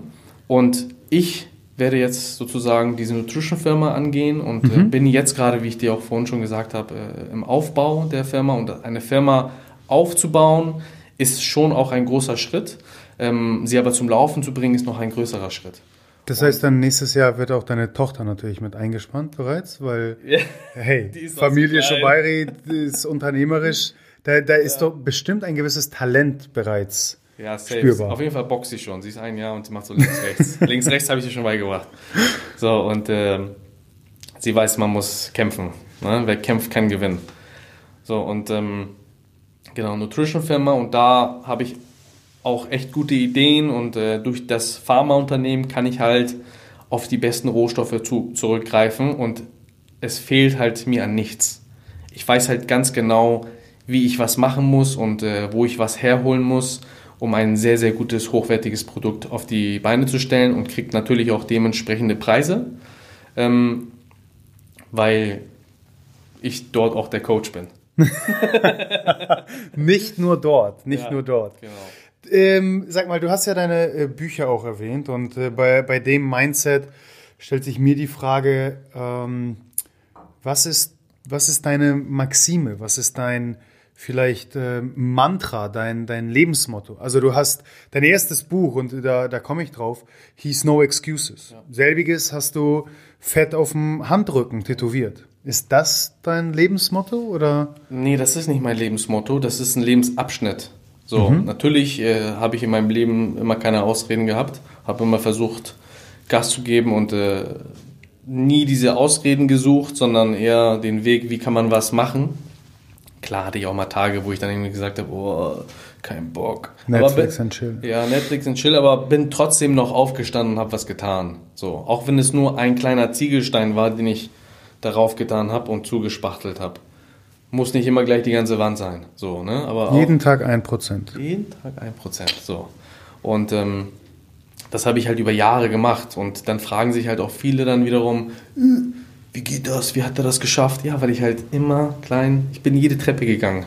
und ich werde jetzt sozusagen diese Nutrition-Firma angehen und äh, mhm. äh, bin jetzt gerade, wie ich dir auch vorhin schon gesagt habe, äh, im Aufbau der Firma und eine Firma aufzubauen ist schon auch ein großer Schritt. Ähm, sie aber zum Laufen zu bringen, ist noch ein größerer Schritt. Das heißt, dann nächstes Jahr wird auch deine Tochter natürlich mit eingespannt bereits, weil, ja, hey, Familie Schobairi ist unternehmerisch, da, da ist ja. doch bestimmt ein gewisses Talent bereits ja, safe. spürbar. Auf jeden Fall boxt sie schon. Sie ist ein Jahr und sie macht so links, rechts. links, rechts habe ich ihr schon beigebracht. So, und äh, sie weiß, man muss kämpfen. Ne? Wer kämpft, kann gewinnen. So, und ähm, genau, Nutrition-Firma und da habe ich auch echt gute Ideen und äh, durch das Pharmaunternehmen kann ich halt auf die besten Rohstoffe zu, zurückgreifen und es fehlt halt mir an nichts. Ich weiß halt ganz genau, wie ich was machen muss und äh, wo ich was herholen muss, um ein sehr, sehr gutes, hochwertiges Produkt auf die Beine zu stellen und kriegt natürlich auch dementsprechende Preise, ähm, weil ich dort auch der Coach bin. nicht nur dort, nicht ja, nur dort. Genau. Ähm, sag mal, du hast ja deine äh, Bücher auch erwähnt und äh, bei, bei dem Mindset stellt sich mir die Frage, ähm, was, ist, was ist deine Maxime, was ist dein vielleicht äh, Mantra, dein, dein Lebensmotto? Also du hast dein erstes Buch und da, da komme ich drauf, hieß No Excuses. Ja. Selbiges hast du fett auf dem Handrücken tätowiert. Ist das dein Lebensmotto oder? Nee, das ist nicht mein Lebensmotto, das ist ein Lebensabschnitt. So, mhm. natürlich äh, habe ich in meinem Leben immer keine Ausreden gehabt, habe immer versucht, Gas zu geben und äh, nie diese Ausreden gesucht, sondern eher den Weg, wie kann man was machen. Klar hatte ich auch mal Tage, wo ich dann irgendwie gesagt habe, oh, kein Bock. Netflix und Chill. Ja, Netflix und Chill, aber bin trotzdem noch aufgestanden und habe was getan. So, auch wenn es nur ein kleiner Ziegelstein war, den ich darauf getan habe und zugespachtelt habe. Muss nicht immer gleich die ganze Wand sein. So, ne? Aber jeden Tag ein Prozent. Jeden Tag ein Prozent. So. Und ähm, das habe ich halt über Jahre gemacht. Und dann fragen sich halt auch viele dann wiederum, äh, wie geht das? Wie hat er das geschafft? Ja, weil ich halt immer klein, ich bin jede Treppe gegangen.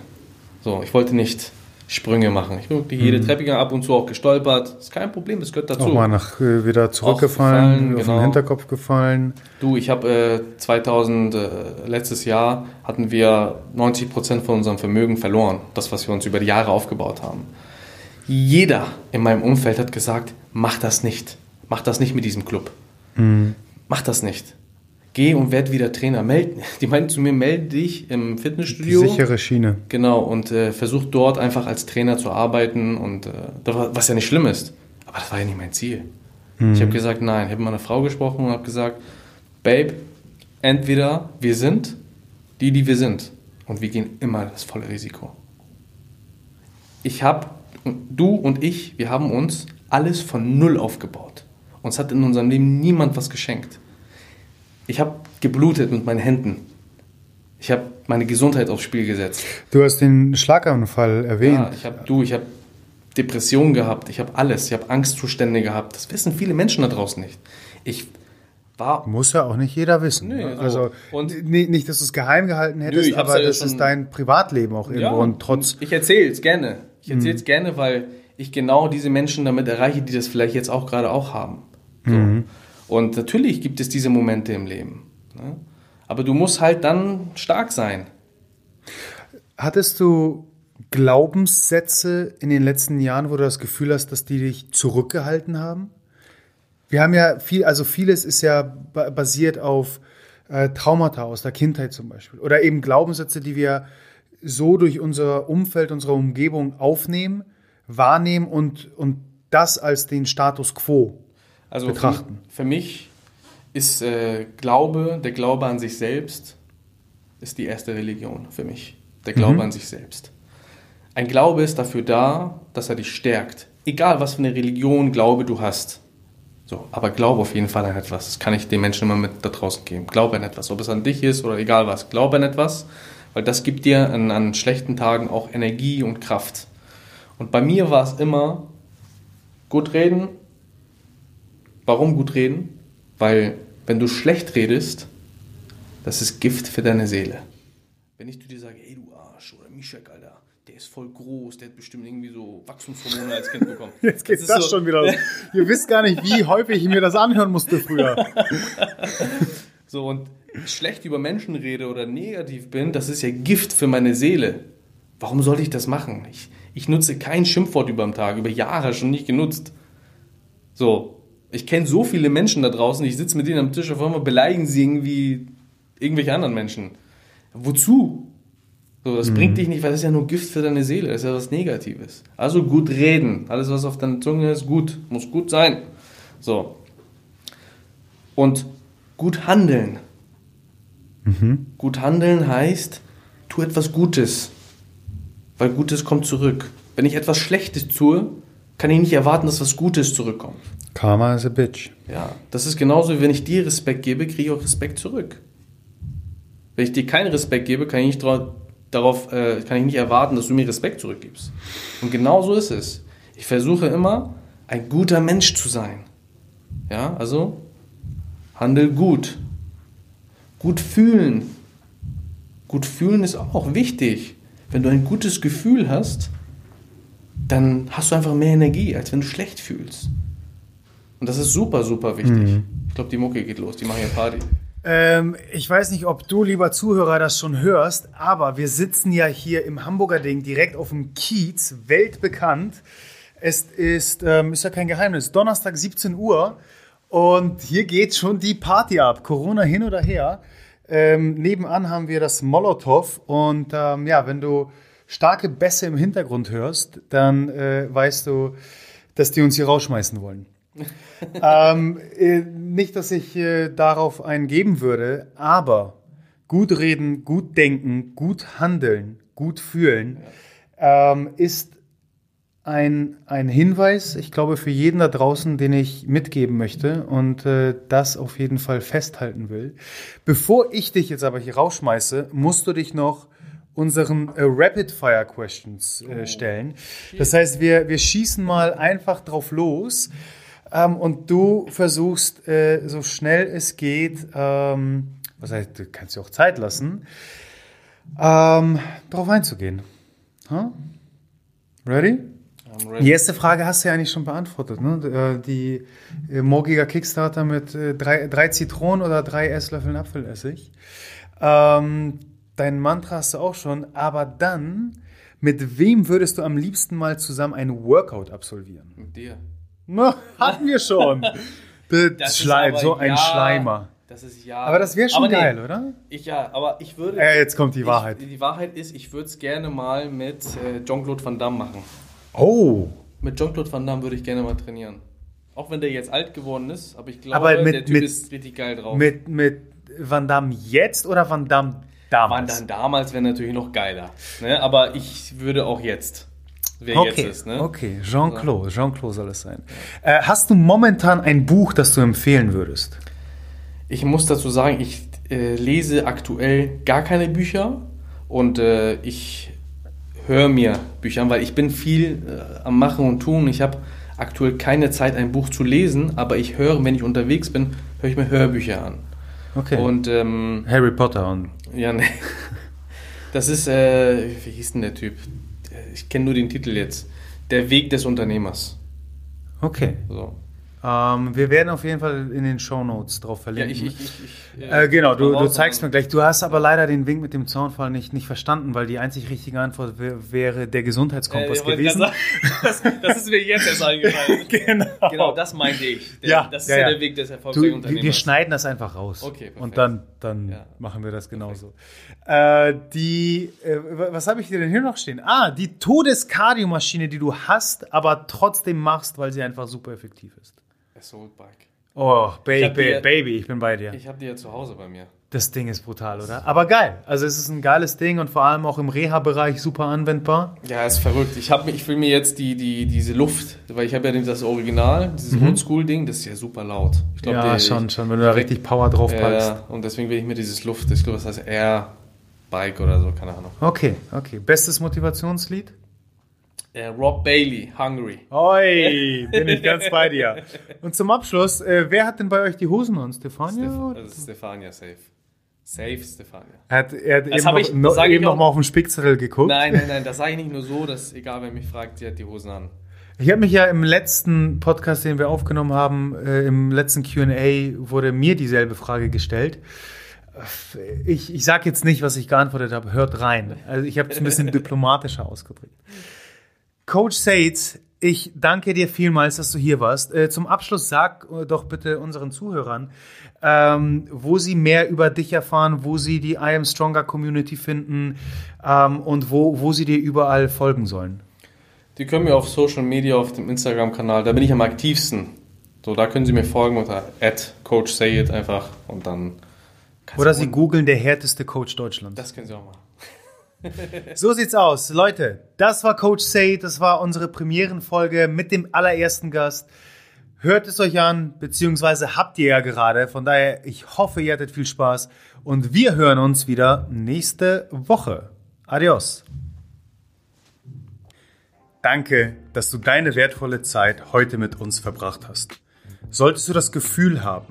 So, ich wollte nicht Sprünge machen. Ich bin wirklich jede mhm. Treppe ab und zu auch gestolpert. Ist kein Problem, das gehört dazu. Auch mal nach, äh, wieder zurückgefallen, auf genau. den Hinterkopf gefallen. Du, ich habe äh, 2000, äh, letztes Jahr hatten wir 90 Prozent von unserem Vermögen verloren. Das, was wir uns über die Jahre aufgebaut haben. Jeder in meinem Umfeld hat gesagt, mach das nicht. Mach das nicht mit diesem Club. Mhm. Mach das nicht geh und werd wieder Trainer. Meld, die meinten zu mir, melde dich im Fitnessstudio. Die sichere Schiene. Genau, und äh, versuch dort einfach als Trainer zu arbeiten und äh, was ja nicht schlimm ist. Aber das war ja nicht mein Ziel. Mhm. Ich habe gesagt, nein, ich habe mit meiner Frau gesprochen und habe gesagt, Babe, entweder wir sind die, die wir sind und wir gehen immer das volle Risiko. Ich habe, du und ich, wir haben uns alles von Null aufgebaut. Uns hat in unserem Leben niemand was geschenkt. Ich habe geblutet mit meinen Händen. Ich habe meine Gesundheit aufs Spiel gesetzt. Du hast den Schlaganfall erwähnt. Ja, ich habe du, ich habe Depressionen gehabt, ich habe alles, ich habe Angstzustände gehabt. Das wissen viele Menschen da draußen nicht. Ich war muss ja auch nicht jeder wissen. Nee, ne? so. Also und nicht, dass du es geheim gehalten hättest, nö, aber ja das ist dein Privatleben auch irgendwo ja, und trotz. Ich erzähle es gerne. Ich erzähle es gerne, weil ich genau diese Menschen damit erreiche, die das vielleicht jetzt auch gerade auch haben. So. Mhm. Und natürlich gibt es diese Momente im Leben. Ne? Aber du musst halt dann stark sein. Hattest du Glaubenssätze in den letzten Jahren, wo du das Gefühl hast, dass die dich zurückgehalten haben? Wir haben ja viel, also vieles ist ja basiert auf äh, Traumata aus der Kindheit zum Beispiel. Oder eben Glaubenssätze, die wir so durch unser Umfeld, unsere Umgebung aufnehmen, wahrnehmen und, und das als den Status quo also betrachten. Für, für mich ist äh, Glaube, der Glaube an sich selbst, ist die erste Religion für mich. Der Glaube mhm. an sich selbst. Ein Glaube ist dafür da, dass er dich stärkt. Egal, was für eine Religion, Glaube du hast. So, aber glaube auf jeden Fall an etwas. Das kann ich den Menschen immer mit da draußen geben. Glaube an etwas. Ob es an dich ist oder egal was. Glaube an etwas, weil das gibt dir an, an schlechten Tagen auch Energie und Kraft. Und bei mir war es immer Gut reden. Warum gut reden? Weil, wenn du schlecht redest, das ist Gift für deine Seele. Wenn ich zu dir sage, ey du Arsch oder Mischek, Alter, der ist voll groß, der hat bestimmt irgendwie so Wachstumshormone als Kind bekommen. Jetzt geht ist das, so- schon wieder. los. Ihr wisst gar nicht, wie häufig ich mir das anhören musste früher. So, und schlecht über Menschen rede oder negativ bin, das ist ja Gift für meine Seele. Warum sollte ich das machen? Ich, ich nutze kein Schimpfwort über am Tag, über Jahre schon nicht genutzt. So, ich kenne so viele Menschen da draußen, ich sitze mit denen am Tisch, auf einmal beleidigen sie irgendwie irgendwelche anderen Menschen. Wozu? So, das bringt dich nicht, weil das ist ja nur Gift für deine Seele, das ist ja was Negatives. Also gut reden, alles was auf deiner Zunge ist, gut, muss gut sein. So. Und gut handeln. Gut handeln heißt, tu etwas Gutes, weil Gutes kommt zurück. Wenn ich etwas Schlechtes tue, kann ich nicht erwarten, dass was Gutes zurückkommt. Karma is a bitch. Ja, das ist genauso, wie wenn ich dir Respekt gebe, kriege ich auch Respekt zurück. Wenn ich dir keinen Respekt gebe, kann ich nicht darauf, äh, kann ich nicht erwarten, dass du mir Respekt zurückgibst. Und genau so ist es. Ich versuche immer, ein guter Mensch zu sein. Ja, also handel gut. Gut fühlen. Gut fühlen ist auch wichtig. Wenn du ein gutes Gefühl hast, dann hast du einfach mehr Energie, als wenn du schlecht fühlst. Und das ist super, super wichtig. Ich glaube, die Mucke geht los, die machen ja Party. Ähm, ich weiß nicht, ob du, lieber Zuhörer, das schon hörst, aber wir sitzen ja hier im Hamburger Ding direkt auf dem Kiez, weltbekannt. Es ist, ähm, ist ja kein Geheimnis, Donnerstag 17 Uhr und hier geht schon die Party ab. Corona hin oder her. Ähm, nebenan haben wir das Molotow und ähm, ja, wenn du starke Bässe im Hintergrund hörst, dann äh, weißt du, dass die uns hier rausschmeißen wollen. ähm, äh, nicht, dass ich äh, darauf einen geben würde, aber gut reden, gut denken, gut handeln, gut fühlen ähm, ist ein, ein Hinweis, ich glaube, für jeden da draußen, den ich mitgeben möchte und äh, das auf jeden Fall festhalten will. Bevor ich dich jetzt aber hier rausschmeiße, musst du dich noch unseren äh, Rapid Fire Questions äh, stellen. Das heißt, wir, wir schießen mal einfach drauf los ähm, und du versuchst äh, so schnell es geht, ähm, was heißt, du kannst dir auch Zeit lassen, ähm, drauf einzugehen. Huh? Ready? Die erste Frage hast du ja eigentlich schon beantwortet. Ne? Äh, Die äh, morgiger Kickstarter mit äh, drei, drei Zitronen oder drei Esslöffeln Apfelessig. Ähm, dein Mantra hast du auch schon. Aber dann, mit wem würdest du am liebsten mal zusammen ein Workout absolvieren? Mit dir. Na, hatten wir schon. Das Schleim, aber so ein ja- Schleimer. Das ist ja. Aber das wäre schon Aber nee, geil, oder? Ich ja, aber ich würde. Äh, jetzt kommt die Wahrheit. Ich, die Wahrheit ist, ich würde es gerne mal mit äh, Jean-Claude Van Damme machen. Oh, Mit Jean-Claude Van Damme würde ich gerne mal trainieren. Auch wenn der jetzt alt geworden ist, aber ich glaube, Aber mit- der Typ mit- ist richtig geil drauf. mit, mit Van Damme jetzt oder Van Damme damals? dann damals wäre natürlich noch geiler. Ne? Aber ich würde auch jetzt. Wer Okay, jetzt ist, ne? okay, Jean-Claude, Jean-Claude soll es sein. Äh, hast du momentan ein Buch, das du empfehlen würdest? Ich muss dazu sagen, ich äh, lese aktuell gar keine Bücher und äh, ich höre mir Bücher an, weil ich bin viel äh, am Machen und Tun. Ich habe aktuell keine Zeit, ein Buch zu lesen, aber ich höre, wenn ich unterwegs bin, höre ich mir Hörbücher an. Okay. Und ähm, Harry Potter und ja, ne. Das ist, äh, wie hieß denn der Typ? Ich kenne nur den Titel jetzt. Der Weg des Unternehmers. okay. So. Ähm, wir werden auf jeden Fall in den Shownotes drauf Ja, verlinken. ich, ich, ich, ich Äh, genau, du, du zeigst mir gleich. Du hast aber leider den Wink mit dem Zaunfall nicht, nicht verstanden, weil die einzig richtige Antwort wär, wäre der Gesundheitskompass Äh, gewesen. sagen, das, das ist mir jetzt erst eingefallen. genau. Genau, das meinte ich. Der, Ja, das ist ja, ja, ja. der Weg des erfolgreichen wir, Unternehmers. wir schneiden das einfach raus. Okay, perfekt. Und dann, dann Ja. machen wir das genauso. Äh, die, äh, was habe ich dir denn hier noch stehen? Ah, die Todeskardiomaschine, die du hast, aber trotzdem machst, weil sie einfach super effektiv ist. Assault Bike. Oh, Baby, die- Baby, ich bin bei dir. Ich habe die ja zu Hause bei mir. Das Ding ist brutal, oder? Aber geil. Also es ist ein geiles Ding und vor allem auch im Reha-Bereich super anwendbar. Ja, ist verrückt. Ich, hab, ich will mir jetzt die, die, diese Luft, weil ich habe ja das Original, dieses Oldschool-Ding, das ist ja super laut. Ich glaub, Mhm. ja, der- schon, ich, schon, wenn du da richtig Power drauf packst. Ja, und deswegen will ich mir dieses Luft, ich glaube, das heißt Air Bike oder so, keine Ahnung. Okay, okay. Bestes Motivationslied? Äh, Rob Bailey, Hungry. Oi, bin ich ganz bei dir. Und zum Abschluss, äh, wer hat denn bei euch die Hosen an? Stefania? Stef ist Stefania safe. Safe Stefania. Er hat, er hat eben, noch, ich- noch, ich eben noch auch- mal auf den Spickzettel geguckt. Nein, nein, nein, das sage ich nicht nur so, dass egal wer mich fragt, sie hat die Hosen an. Ich habe mich ja im letzten Podcast, den wir aufgenommen haben, äh, im letzten QA, wurde mir dieselbe Frage gestellt. Ich, ich sage jetzt nicht, was ich geantwortet habe. Hört rein. Also ich habe es ein bisschen diplomatischer ausgedrückt. Coach Said, ich danke dir vielmals, dass du hier warst. Äh, zum Abschluss sag äh, doch bitte unseren Zuhörern, ähm, wo sie mehr über dich erfahren, wo sie die I Am Stronger Community finden ähm, und wo, wo sie dir überall folgen sollen. Die können mir auf Social Media, auf dem Instagram-Kanal, da bin ich am aktivsten. So, da können Sie mir folgen unter @coachsayit einfach und dann. Oder sie googeln der härteste Coach Deutschlands. Das können Sie auch machen. So sieht's aus. Leute, das war Coach Say, das war unsere Premierenfolge mit dem allerersten Gast. Hört es euch an, beziehungsweise habt ihr ja gerade. Von daher, ich hoffe, ihr hattet viel Spaß. Und wir hören uns wieder nächste Woche. Adios. Danke, dass du deine wertvolle Zeit heute mit uns verbracht hast. Solltest du das Gefühl haben,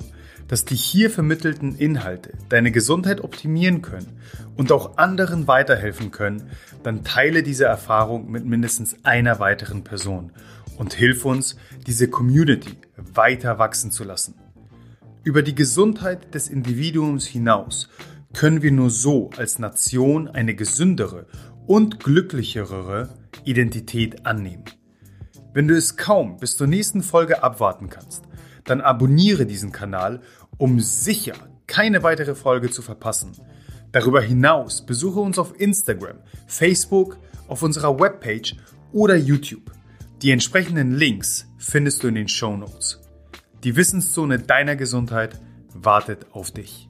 dass die hier vermittelten Inhalte deine Gesundheit optimieren können und auch anderen weiterhelfen können, dann teile diese Erfahrung mit mindestens einer weiteren Person und hilf uns, diese Community weiter wachsen zu lassen. Über die Gesundheit des Individuums hinaus können wir nur so als Nation eine gesündere und glücklichere Identität annehmen. Wenn du es kaum bis zur nächsten Folge abwarten kannst, dann abonniere diesen Kanal, um sicher keine weitere Folge zu verpassen. Darüber hinaus besuche uns auf Instagram, Facebook, auf unserer Webpage oder YouTube. Die entsprechenden Links findest du in den Show Notes. Die Wissenszone deiner Gesundheit wartet auf dich.